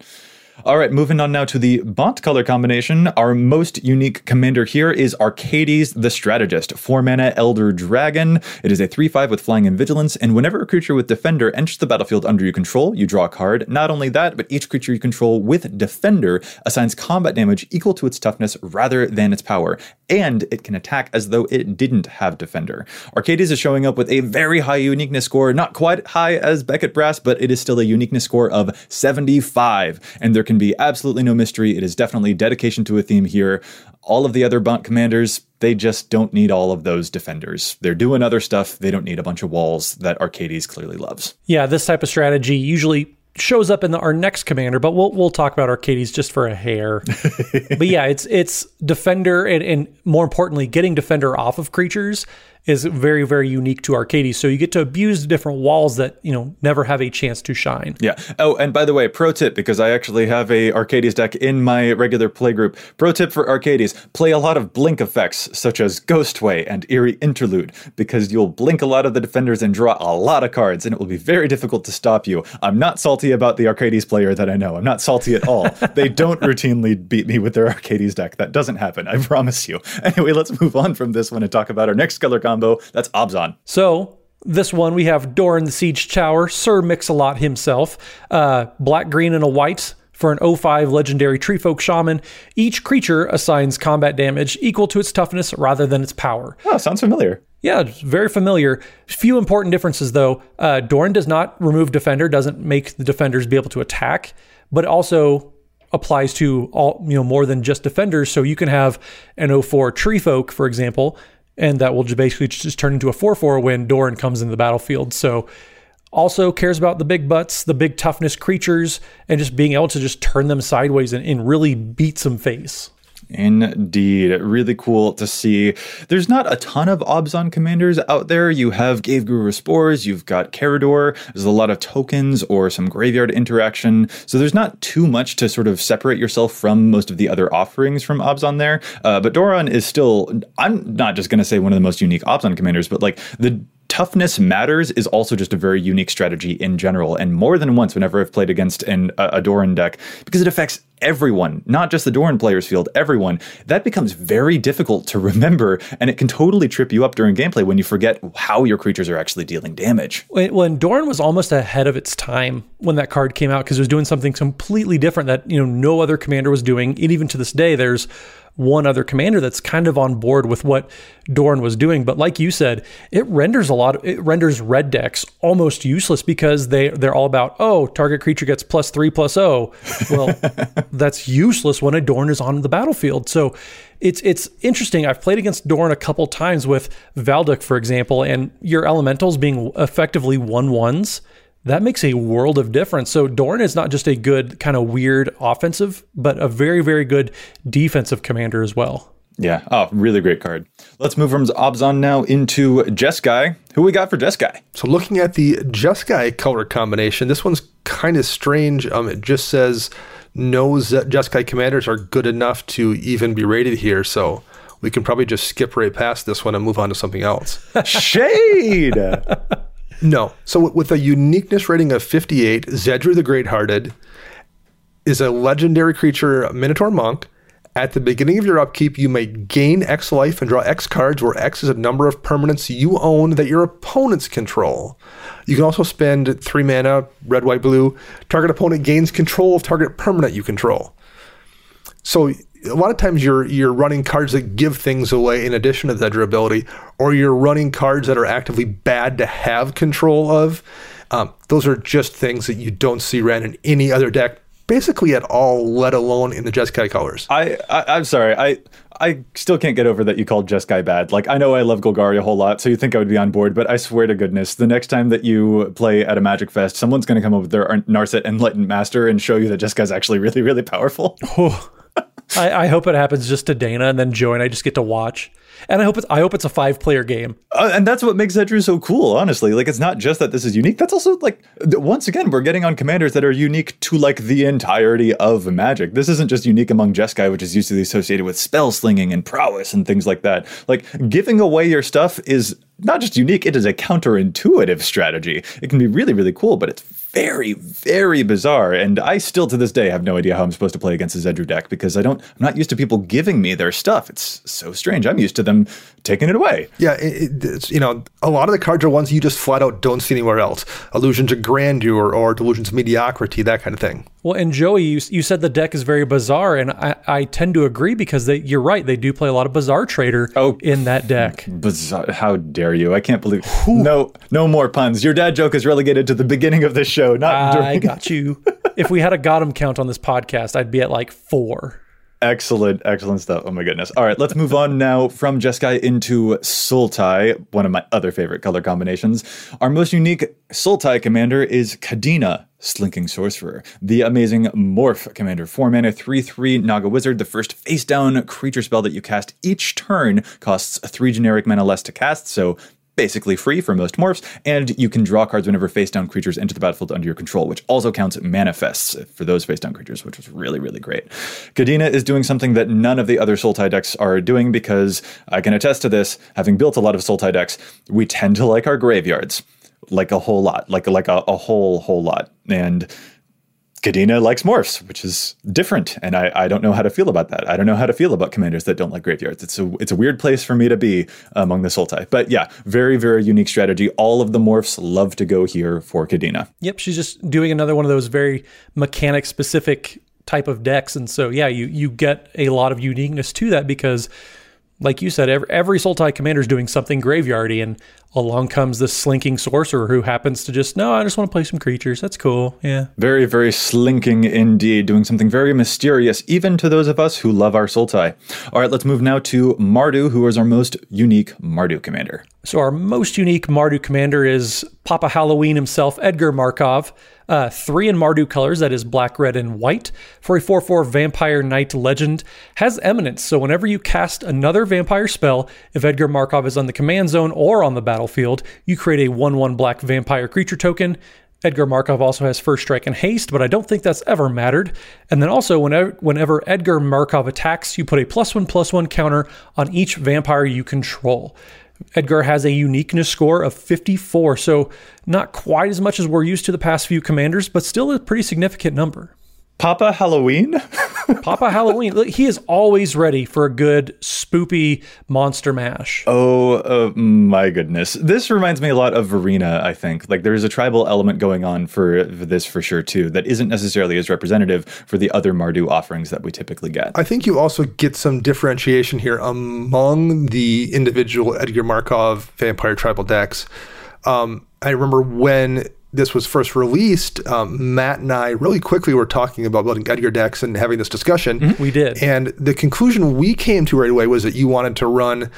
All right, moving on now to the Bant color combination. Our most unique commander here is Arcades the Strategist, 4 mana Elder Dragon. It is a 3 5 with flying and vigilance, and whenever a creature with Defender enters the battlefield under your control, you draw a card. Not only that, but each creature you control with Defender assigns combat damage equal to its toughness rather than its power, and it can attack as though it didn't have Defender. Arcades is showing up with a very high uniqueness score, not quite high as Beckett Brass, but it is still a uniqueness score of 75, and there can be absolutely no mystery. It is definitely dedication to a theme here. All of the other Bant commanders, they just don't need all of those defenders. They're doing other stuff. They don't need a bunch of walls that Arcades clearly loves. Yeah, this type of strategy usually shows up in the, our next commander, but we'll we'll talk about Arcades just for a hair. (laughs) but yeah, it's it's defender and, and more importantly, getting defender off of creatures is very, very unique to Arcades. So you get to abuse the different walls that, you know, never have a chance to shine. Yeah. Oh, and by the way, pro tip, because I actually have a Arcades deck in my regular play group. Pro tip for Arcades, play a lot of blink effects such as Ghostway and Eerie Interlude, because you'll blink a lot of the defenders and draw a lot of cards, and it will be very difficult to stop you. I'm not salty about the Arcades player that I know. I'm not salty at all. (laughs) they don't routinely beat me with their Arcades deck. That doesn't happen. I promise you. Anyway, let's move on from this one and talk about our next color combo combo. That's Abzan. So this one we have Doran the Siege Tower, Sir Mix-a-Lot himself, uh, black, green, and a white for an 05 legendary treefolk shaman. Each creature assigns combat damage equal to its toughness rather than its power. Oh, sounds familiar. Yeah, very familiar. Few important differences though. Uh, Doran does not remove defender, doesn't make the defenders be able to attack, but also applies to all you know more than just defenders. So you can have an 04 treefolk, for example, and that will basically just turn into a 4-4 when Doran comes into the battlefield. So also cares about the big butts, the big toughness creatures, and just being able to just turn them sideways and, and really beat some face. Indeed. Really cool to see. There's not a ton of Abzan commanders out there. You have Ghave-Guru Spores, you've got Karador, there's a lot of tokens or some graveyard interaction. So there's not too much to sort of separate yourself from most of the other offerings from Abzan there. Uh, but Doran is still, I'm not just going to say one of the most unique Abzan commanders, but like the toughness matters is also just a very unique strategy in general. And more than once, whenever I've played against an, a, Doran deck, because it affects everyone, not just the Doran players field, everyone, that becomes very difficult to remember. And it can totally trip you up during gameplay when you forget how your creatures are actually dealing damage. When Doran was almost ahead of its time when that card came out because it was doing something completely different that, you know, no other commander was doing. And even to this day, there's one other commander that's kind of on board with what Doran was doing. But like you said, it renders a lot of it renders red decks almost useless because they they're all about oh target creature gets plus three plus oh. Well, (laughs) that's useless when a Doran is on the battlefield. So it's it's interesting. I've played against Doran a couple times with Valduk, for example, and your elementals being effectively one ones that makes a world of difference. So Dorn is not just a good kind of weird offensive, but a very, very good defensive commander as well. Yeah. Oh, really great card. Let's move from Abzan now into Jeskai. Who we got for Jeskai? So looking at the Jeskai color combination, this one's kind of strange. Um, it just says no Z- Jeskai commanders are good enough to even be rated here. So we can probably just skip right past this one and move on to something else. Shade. (laughs) no. So with a uniqueness rating of 58, Zedruu the Great Hearted is a legendary creature, Minotaur Monk. At the beginning of your upkeep, you may gain X life and draw X cards, where X is a number of permanents you own that your opponents control. You can also spend three mana, red, white, blue. Target opponent gains control of target permanent you control. So a lot of times you're you're running cards that give things away in addition to the durability, or you're running cards that are actively bad to have control of. Um, those are just things that you don't see ran in any other deck basically at all, let alone in the Jeskai colors. I, I am sorry. I I still can't get over that you called Jeskai bad. Like I know I love Golgari a whole lot, so you think I would be on board, but I swear to goodness, the next time that you play at a Magic Fest, someone's going to come up with their Narset Enlightened Master and show you that Jeskai's actually really really powerful. Oh. I, I hope it happens just to Dana and then Joe and I just get to watch and I hope it's I hope it's a five player game. Uh, and that's what makes Zedruu so cool, honestly. Like it's not just that this is unique. That's also like once again we're getting on commanders that are unique to like the entirety of Magic. This isn't just unique among Jeskai, which is usually associated with spell slinging and prowess and things like that. Like giving away your stuff is not just unique; it is a counterintuitive strategy. It can be really really cool, but it's very, very bizarre. And I still to this day have no idea how I'm supposed to play against a Zedruu deck because I don't I'm not used to people giving me their stuff. It's so strange. I'm used to them taking it away. Yeah, it, it's, you know, a lot of the cards are ones you just flat out don't see anywhere else. Illusions of grandeur or delusions of mediocrity, that kind of thing. Well, and Joey, you, you said the deck is very bizarre, and I, I tend to agree because they, you're right. They do play a lot of bizarre Trader oh, in that deck. Bizarre! How dare you? I can't believe. No, no more puns. Your dad joke is relegated to the beginning of the show, not during. I got you. (laughs) if we had a Gotham count on this podcast, I'd be at like four. Excellent, excellent stuff. Oh my goodness. All right, let's move on now from Jeskai into Sultai, one of my other favorite color combinations. Our most unique Sultai commander is Kadena, Slinking Sorcerer, the amazing Morph commander. 4 mana, 3 3 Naga Wizard. The first face down creature spell that you cast each turn costs 3 generic mana less to cast, so basically free for most morphs, and you can draw cards whenever face down creatures enter the battlefield under your control, which also counts manifests for those face down creatures, which was really, really great. Kadena is doing something that none of the other Sultai decks are doing because I can attest to this, having built a lot of Sultai decks, we tend to like our graveyards. Like a whole lot, like like a, a whole whole lot, and Kadena likes morphs, which is different, and I, I don't know how to feel about that. I don't know how to feel about commanders that don't like graveyards. It's a it's a weird place for me to be among the Sultai. But yeah, very very unique strategy. All of the morphs love to go here for Kadena. Yep, she's just doing another one of those very mechanic specific type of decks, and so yeah, you you get a lot of uniqueness to that because like you said, every, every Sultai commander is doing something graveyardy, and along comes this slinking sorcerer who happens to just, no, I just want to play some creatures. That's cool. Yeah. Very, very slinking indeed, doing something very mysterious, even to those of us who love our Sultai. All right, let's move now to Mardu, who is our most unique Mardu commander. So, our most unique Mardu commander is Papa Halloween himself, Edgar Markov. Uh, three in Mardu colors, that is black, red, and white, for a 4 4 Vampire Knight legend. Has eminence, so whenever you cast another vampire spell, if Edgar Markov is on the command zone or on the battlefield, you create a 1 1 black vampire creature token. Edgar Markov also has first strike and haste, but I don't think that's ever mattered. And then also, whenever, whenever Edgar Markov attacks, you put a plus one plus one counter on each vampire you control. Edgar has a uniqueness score of 54, so not quite as much as we're used to the past few commanders, but still a pretty significant number. Papa Halloween? (laughs) Papa Halloween. He is always ready for a good spoopy monster mash. Oh uh, my goodness. This reminds me a lot of Varina, I think. Like there's a tribal element going on for, for this for sure too that isn't necessarily as representative for the other Mardu offerings that we typically get. I think you also get some differentiation here among the individual Edgar Markov vampire tribal decks. Um, I remember when this was first released, um, Matt and I really quickly were talking about building Edgar decks and having this discussion. Mm-hmm. We did. And the conclusion we came to right away was that you wanted to run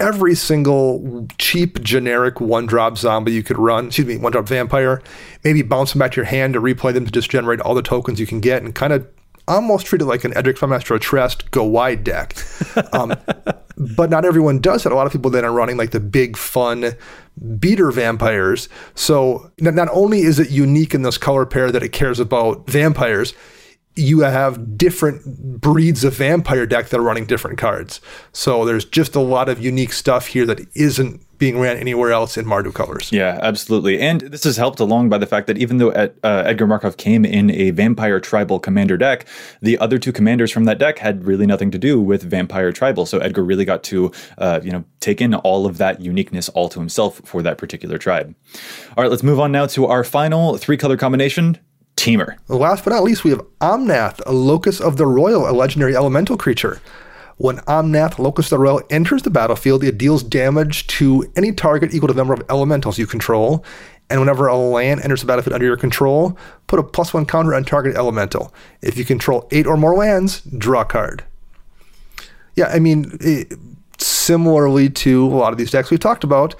every single cheap generic one drop zombie you could run, excuse me, one drop vampire, maybe bounce them back to your hand to replay them to just generate all the tokens you can get and kind of almost treat it like an Edric Maestro Trest go wide deck. (laughs) Um, but not everyone does that. A lot of people then are running like the big fun beater vampires. So not only is it unique in this color pair that it cares about vampires, you have different breeds of vampire deck that are running different cards. So there's just a lot of unique stuff here that isn't being ran anywhere else in Mardu colors. Yeah, absolutely. And this is helped along by the fact that even though uh, Edgar Markov came in a vampire tribal commander deck, the other two commanders from that deck had really nothing to do with vampire tribal. So Edgar really got to, uh, you know, take in all of that uniqueness all to himself for that particular tribe. All right, let's move on now to our final three color combination. Temur. Last but not least, we have Omnath, a Locus of the Roil, a legendary elemental creature. When Omnath, Locus of the Roil, enters the battlefield, it deals damage to any target equal to the number of elementals you control. And whenever a land enters the battlefield under your control, put a plus one counter on target elemental. If you control eight or more lands, draw a card. Yeah, I mean, it, similarly to a lot of these decks we've talked about,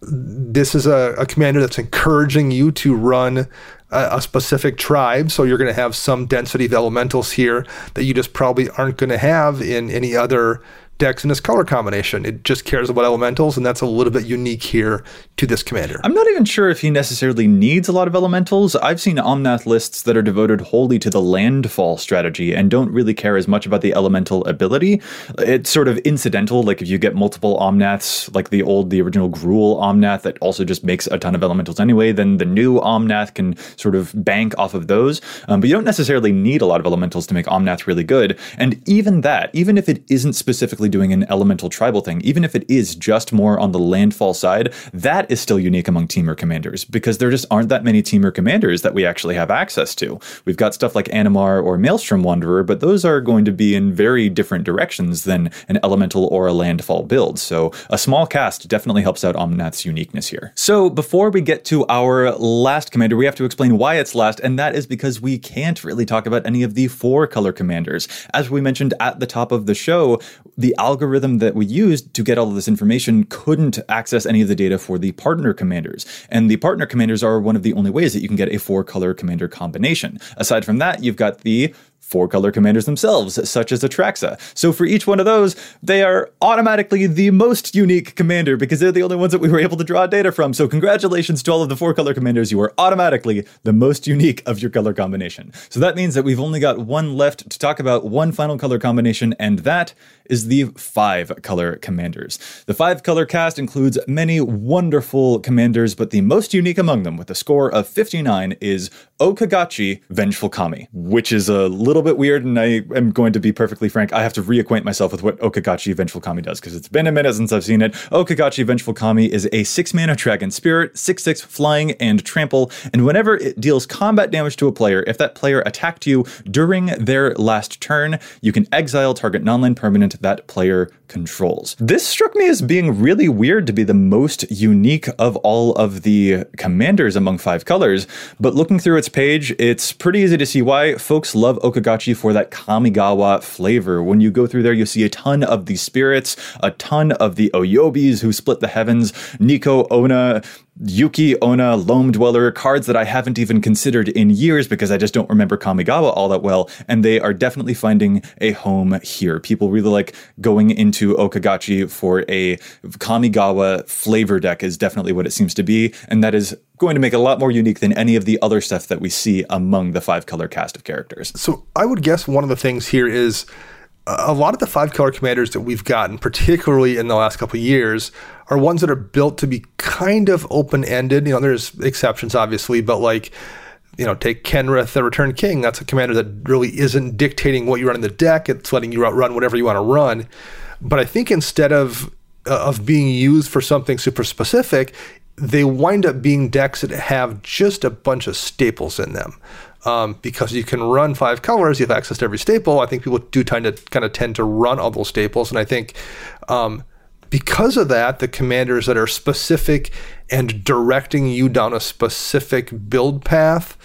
this is a, a commander that's encouraging you to run a, a specific tribe. So you're going to have some density of elementals here that you just probably aren't going to have in any other decks in this color combination. It just cares about elementals, and that's a little bit unique here to this commander. I'm not even sure if he necessarily needs a lot of elementals. I've seen Omnath lists that are devoted wholly to the landfall strategy and don't really care as much about the elemental ability. It's sort of incidental, like if you get multiple Omnaths, like the old, the original Gruul Omnath that also just makes a ton of elementals anyway, then the new Omnath can sort of bank off of those. Um, but you don't necessarily need a lot of elementals to make Omnath really good. And even that, even if it isn't specifically doing an elemental tribal thing, even if it is just more on the landfall side, that is still unique among Temur commanders because there just aren't that many Temur commanders that we actually have access to. We've got stuff like Animar or Maelstrom Wanderer, but those are going to be in very different directions than an elemental or a landfall build. So a small cast definitely helps out Omnath's uniqueness here. So before we get to our last commander, we have to explain why it's last, and that is because we can't really talk about any of the four color commanders. As we mentioned at the top of the show, the algorithm that we used to get all of this information couldn't access any of the data for the partner commanders. And the partner commanders are one of the only ways that you can get a four color commander combination. Aside from that, you've got the four color commanders themselves, such as Atraxa. So for each one of those, they are automatically the most unique commander because they're the only ones that we were able to draw data from. So congratulations to all of the four color commanders. You are automatically the most unique of your color combination. So that means that we've only got one left to talk about one final color combination, and that is the five color commanders. The five color cast includes many wonderful commanders, but the most unique among them, with a score of 59, is O-Kagachi Vengeful Kami, which is a little bit weird. And I am going to be perfectly frank, I have to reacquaint myself with what O-Kagachi Vengeful Kami does because it's been a minute since I've seen it. O-Kagachi Vengeful Kami is a six mana dragon spirit, 6 6 flying and trample. And whenever it deals combat damage to a player, if that player attacked you during their last turn, you can exile target non land permanent that player controls. This struck me as being really weird to be the most unique of all of the commanders among five colors, but looking through its page, it's pretty easy to see why folks love O-Kagachi for that Kamigawa flavor. When you go through there, you see a ton of the spirits, a ton of the Oyobis who split the heavens, Nikko-Onna, Yuki-Onna, Loam Dweller, cards that I haven't even considered in years because I just don't remember Kamigawa all that well, and they are definitely finding a home here. People really like going into O-Kagachi for a Kamigawa flavor deck is definitely what it seems to be, and that is going to make it a lot more unique than any of the other stuff that we see among the five color cast of characters. So I would guess one of the things here is a lot of the five color commanders that we've gotten, particularly in the last couple years, are ones that are built to be kind of open ended. You know, there's exceptions, obviously, but like, you know, take Kenrith, the Return King. That's a commander that really isn't dictating what you run in the deck. It's letting you run whatever you want to run. But I think instead of uh, of being used for something super specific, they wind up being decks that have just a bunch of staples in them um, because you can run five colors, you have access to every staple. I think people do tend to kind of tend to run all those staples, and I think um, because of that, the commanders that are specific and directing you down a specific build path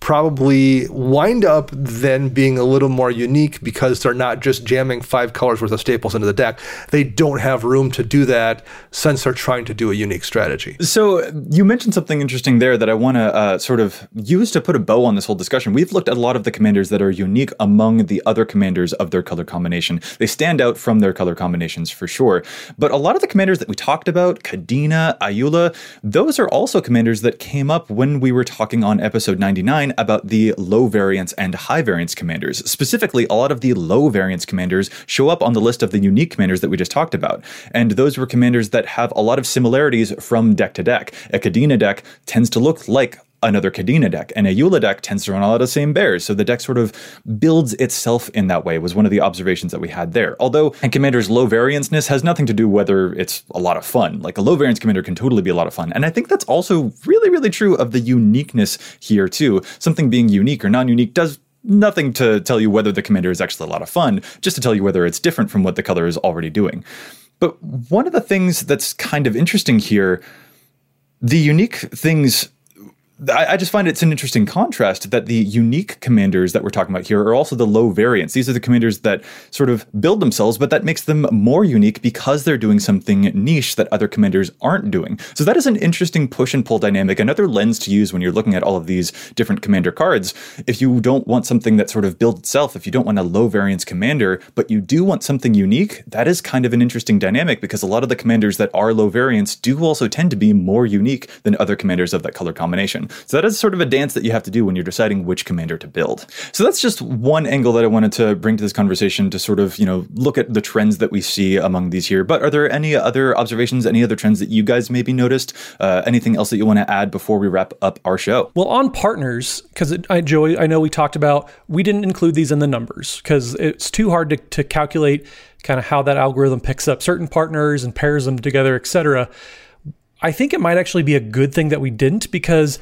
probably wind up then being a little more unique because they're not just jamming five colors worth of staples into the deck. They don't have room to do that since they're trying to do a unique strategy. So you mentioned something interesting there that I want to uh, sort of use to put a bow on this whole discussion. We've looked at a lot of the commanders that are unique among the other commanders of their color combination. They stand out from their color combinations for sure. But a lot of the commanders that we talked about, Kadena, Ayula, those are also commanders that came up when we were talking on episode 99 about the low variance and high variance commanders. Specifically, a lot of the low variance commanders show up on the list of the unique commanders that we just talked about. And those were commanders that have a lot of similarities from deck to deck. A Kadena deck tends to look like another Kadena deck. And a Ayula deck tends to run a lot of the same bears. So the deck sort of builds itself in that way, was one of the observations that we had there. Although, and Commander's low varianceness has nothing to do whether it's a lot of fun. Like a low variance Commander can totally be a lot of fun. And I think that's also really, really true of the uniqueness here, too. Something being unique or non unique does nothing to tell you whether the commander is actually a lot of fun, just to tell you whether it's different from what the color is already doing. But one of the things that's kind of interesting here, the unique things I, just find it's an interesting contrast that the unique commanders that we're talking about here are also the low variants. These are the commanders that sort of build themselves, but that makes them more unique because they're doing something niche that other commanders aren't doing. So that is an interesting push and pull dynamic, another lens to use when you're looking at all of these different commander cards. If you don't want something that sort of builds itself, if you don't want a low variance commander, but you do want something unique, that is kind of an interesting dynamic because a lot of the commanders that are low variants do also tend to be more unique than other commanders of that color combination. So that is sort of a dance that you have to do when you're deciding which commander to build. So that's just one angle that I wanted to bring to this conversation to sort of, you know, look at the trends that we see among these here. But are there any other observations, any other trends that you guys maybe noticed? Uh, anything else that you want to add before we wrap up our show? Well, on partners, because Joey, I know we talked about, we didn't include these in the numbers because it's too hard to, to calculate kind of how that algorithm picks up certain partners and pairs them together, etc. I think it might actually be a good thing that we didn't because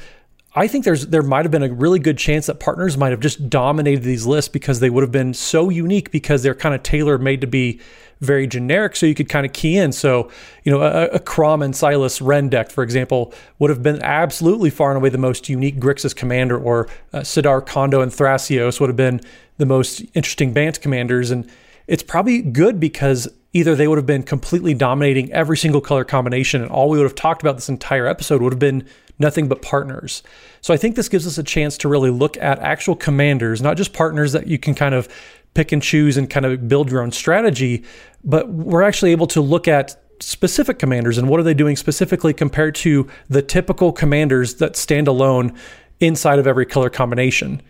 I think there's there might have been a really good chance that partners might have just dominated these lists because they would have been so unique because they're kind of tailor made to be very generic, so you could kind of key in. So, you know, a, a Kraum and Silas Renn deck, for example, would have been absolutely far and away the most unique Grixis commander, or uh, Sidar Kondo and Thrasios would have been the most interesting Bant commanders. And it's probably good because either they would have been completely dominating every single color combination, and all we would have talked about this entire episode would have been nothing but partners. So I think this gives us a chance to really look at actual commanders, not just partners that you can kind of pick and choose and kind of build your own strategy, but we're actually able to look at specific commanders and what are they doing specifically compared to the typical commanders that stand alone inside of every color combination.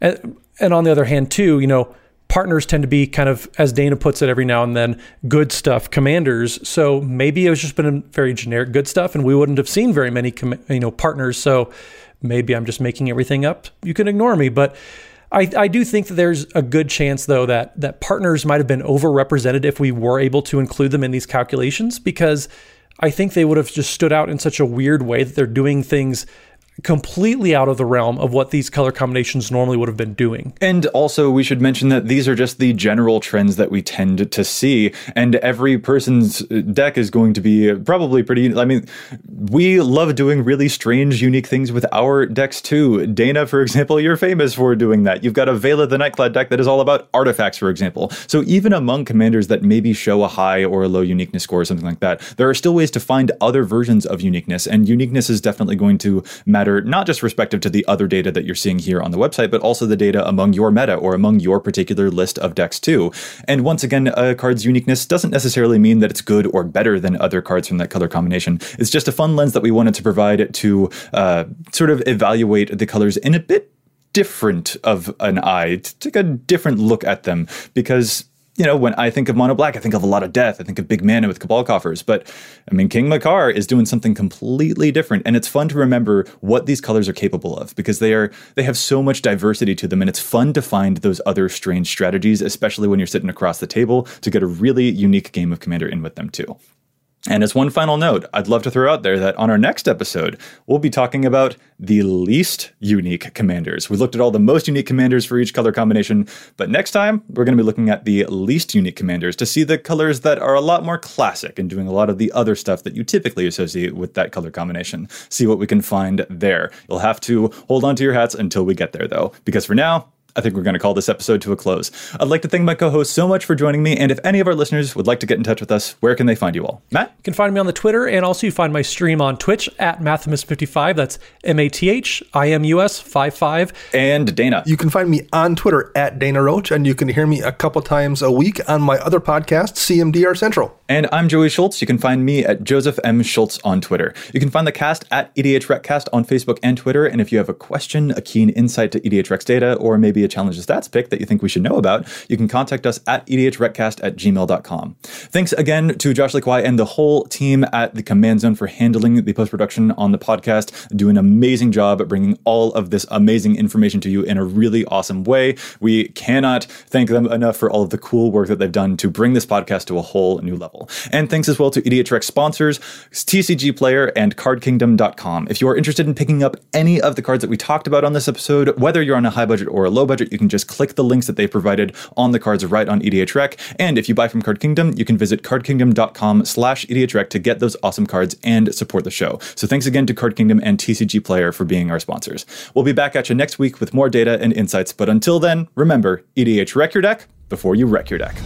And, and on the other hand, too, you know, partners tend to be kind of, as Dana puts it every now and then, good stuff commanders. So maybe it was just been very generic good stuff, and we wouldn't have seen very many, com- you know, partners. So maybe I'm just making everything up. You can ignore me, but. I, I do think that there's a good chance, though, that that partners might have been overrepresented if we were able to include them in these calculations, because I think they would have just stood out in such a weird way that they're doing things completely out of the realm of what these color combinations normally would have been doing. And also, we should mention that these are just the general trends that we tend to see, and every person's deck is going to be probably pretty. I mean, we love doing really strange, unique things with our decks too. Dana, for example, you're famous for doing that. You've got a Vela the Nightclad deck that is all about artifacts, for example. So even among commanders that maybe show a high or a low uniqueness score or something like that, there are still ways to find other versions of uniqueness, and uniqueness is definitely going to matter matter, not just respective to the other data that you're seeing here on the website, but also the data among your meta or among your particular list of decks too. And once again, a card's uniqueness doesn't necessarily mean that it's good or better than other cards from that color combination. It's just a fun lens that we wanted to provide to uh, sort of evaluate the colors in a bit different of an eye, to take a different look at them because you know, when I think of mono black, I think of a lot of death. I think of big mana with cabal coffers. But I mean, King Macar is doing something completely different, and it's fun to remember what these colors are capable of because they are they have so much diversity to them, and it's fun to find those other strange strategies, especially when you're sitting across the table to get a really unique game of Commander in with them too. And as one final note, I'd love to throw out there that on our next episode, we'll be talking about the least unique commanders. We looked at all the most unique commanders for each color combination, but next time we're going to be looking at the least unique commanders to see the colors that are a lot more classic and doing a lot of the other stuff that you typically associate with that color combination. See what we can find there. You'll have to hold on to your hats until we get there though, because for now, I think we're going to call this episode to a close. I'd like to thank my co host so much for joining me. And if any of our listeners would like to get in touch with us, where can they find you all? Matt? You can find me on the Twitter and also you find my stream on Twitch at Mathimus55. That's M A T H I M U S 55. And Dana. You can find me on Twitter at Dana Roach, and you can hear me a couple times a week on my other podcast, CMDR Central. And I'm Joey Schultz. You can find me at Joseph M. Schultz on Twitter. You can find the cast at EDH Recast on Facebook and Twitter. And if you have a question, a keen insight to EDHREC's data, or maybe a challenge to stats pick that you think we should know about, you can contact us at edhrecast at gmail.com. Thanks again to Josh Lee and the whole team at the Command Zone for handling the post production on the podcast. Do an amazing job at bringing all of this amazing information to you in a really awesome way. We cannot thank them enough for all of the cool work that they've done to bring this podcast to a whole new level. And thanks as well to EDHREC sponsors, TCG Player and CardKingdom.com. If you are interested in picking up any of the cards that we talked about on this episode, whether you're on a high budget or a low budget, you can just click the links that they provided on the cards right on EDHREC. And if you buy from Card Kingdom, you can visit cardkingdom.com slash EDHREC to get those awesome cards and support the show. So thanks again to Card Kingdom and TCG Player for being our sponsors. We'll be back at you next week with more data and insights. But until then, remember, EDHREC your deck before you wreck your deck.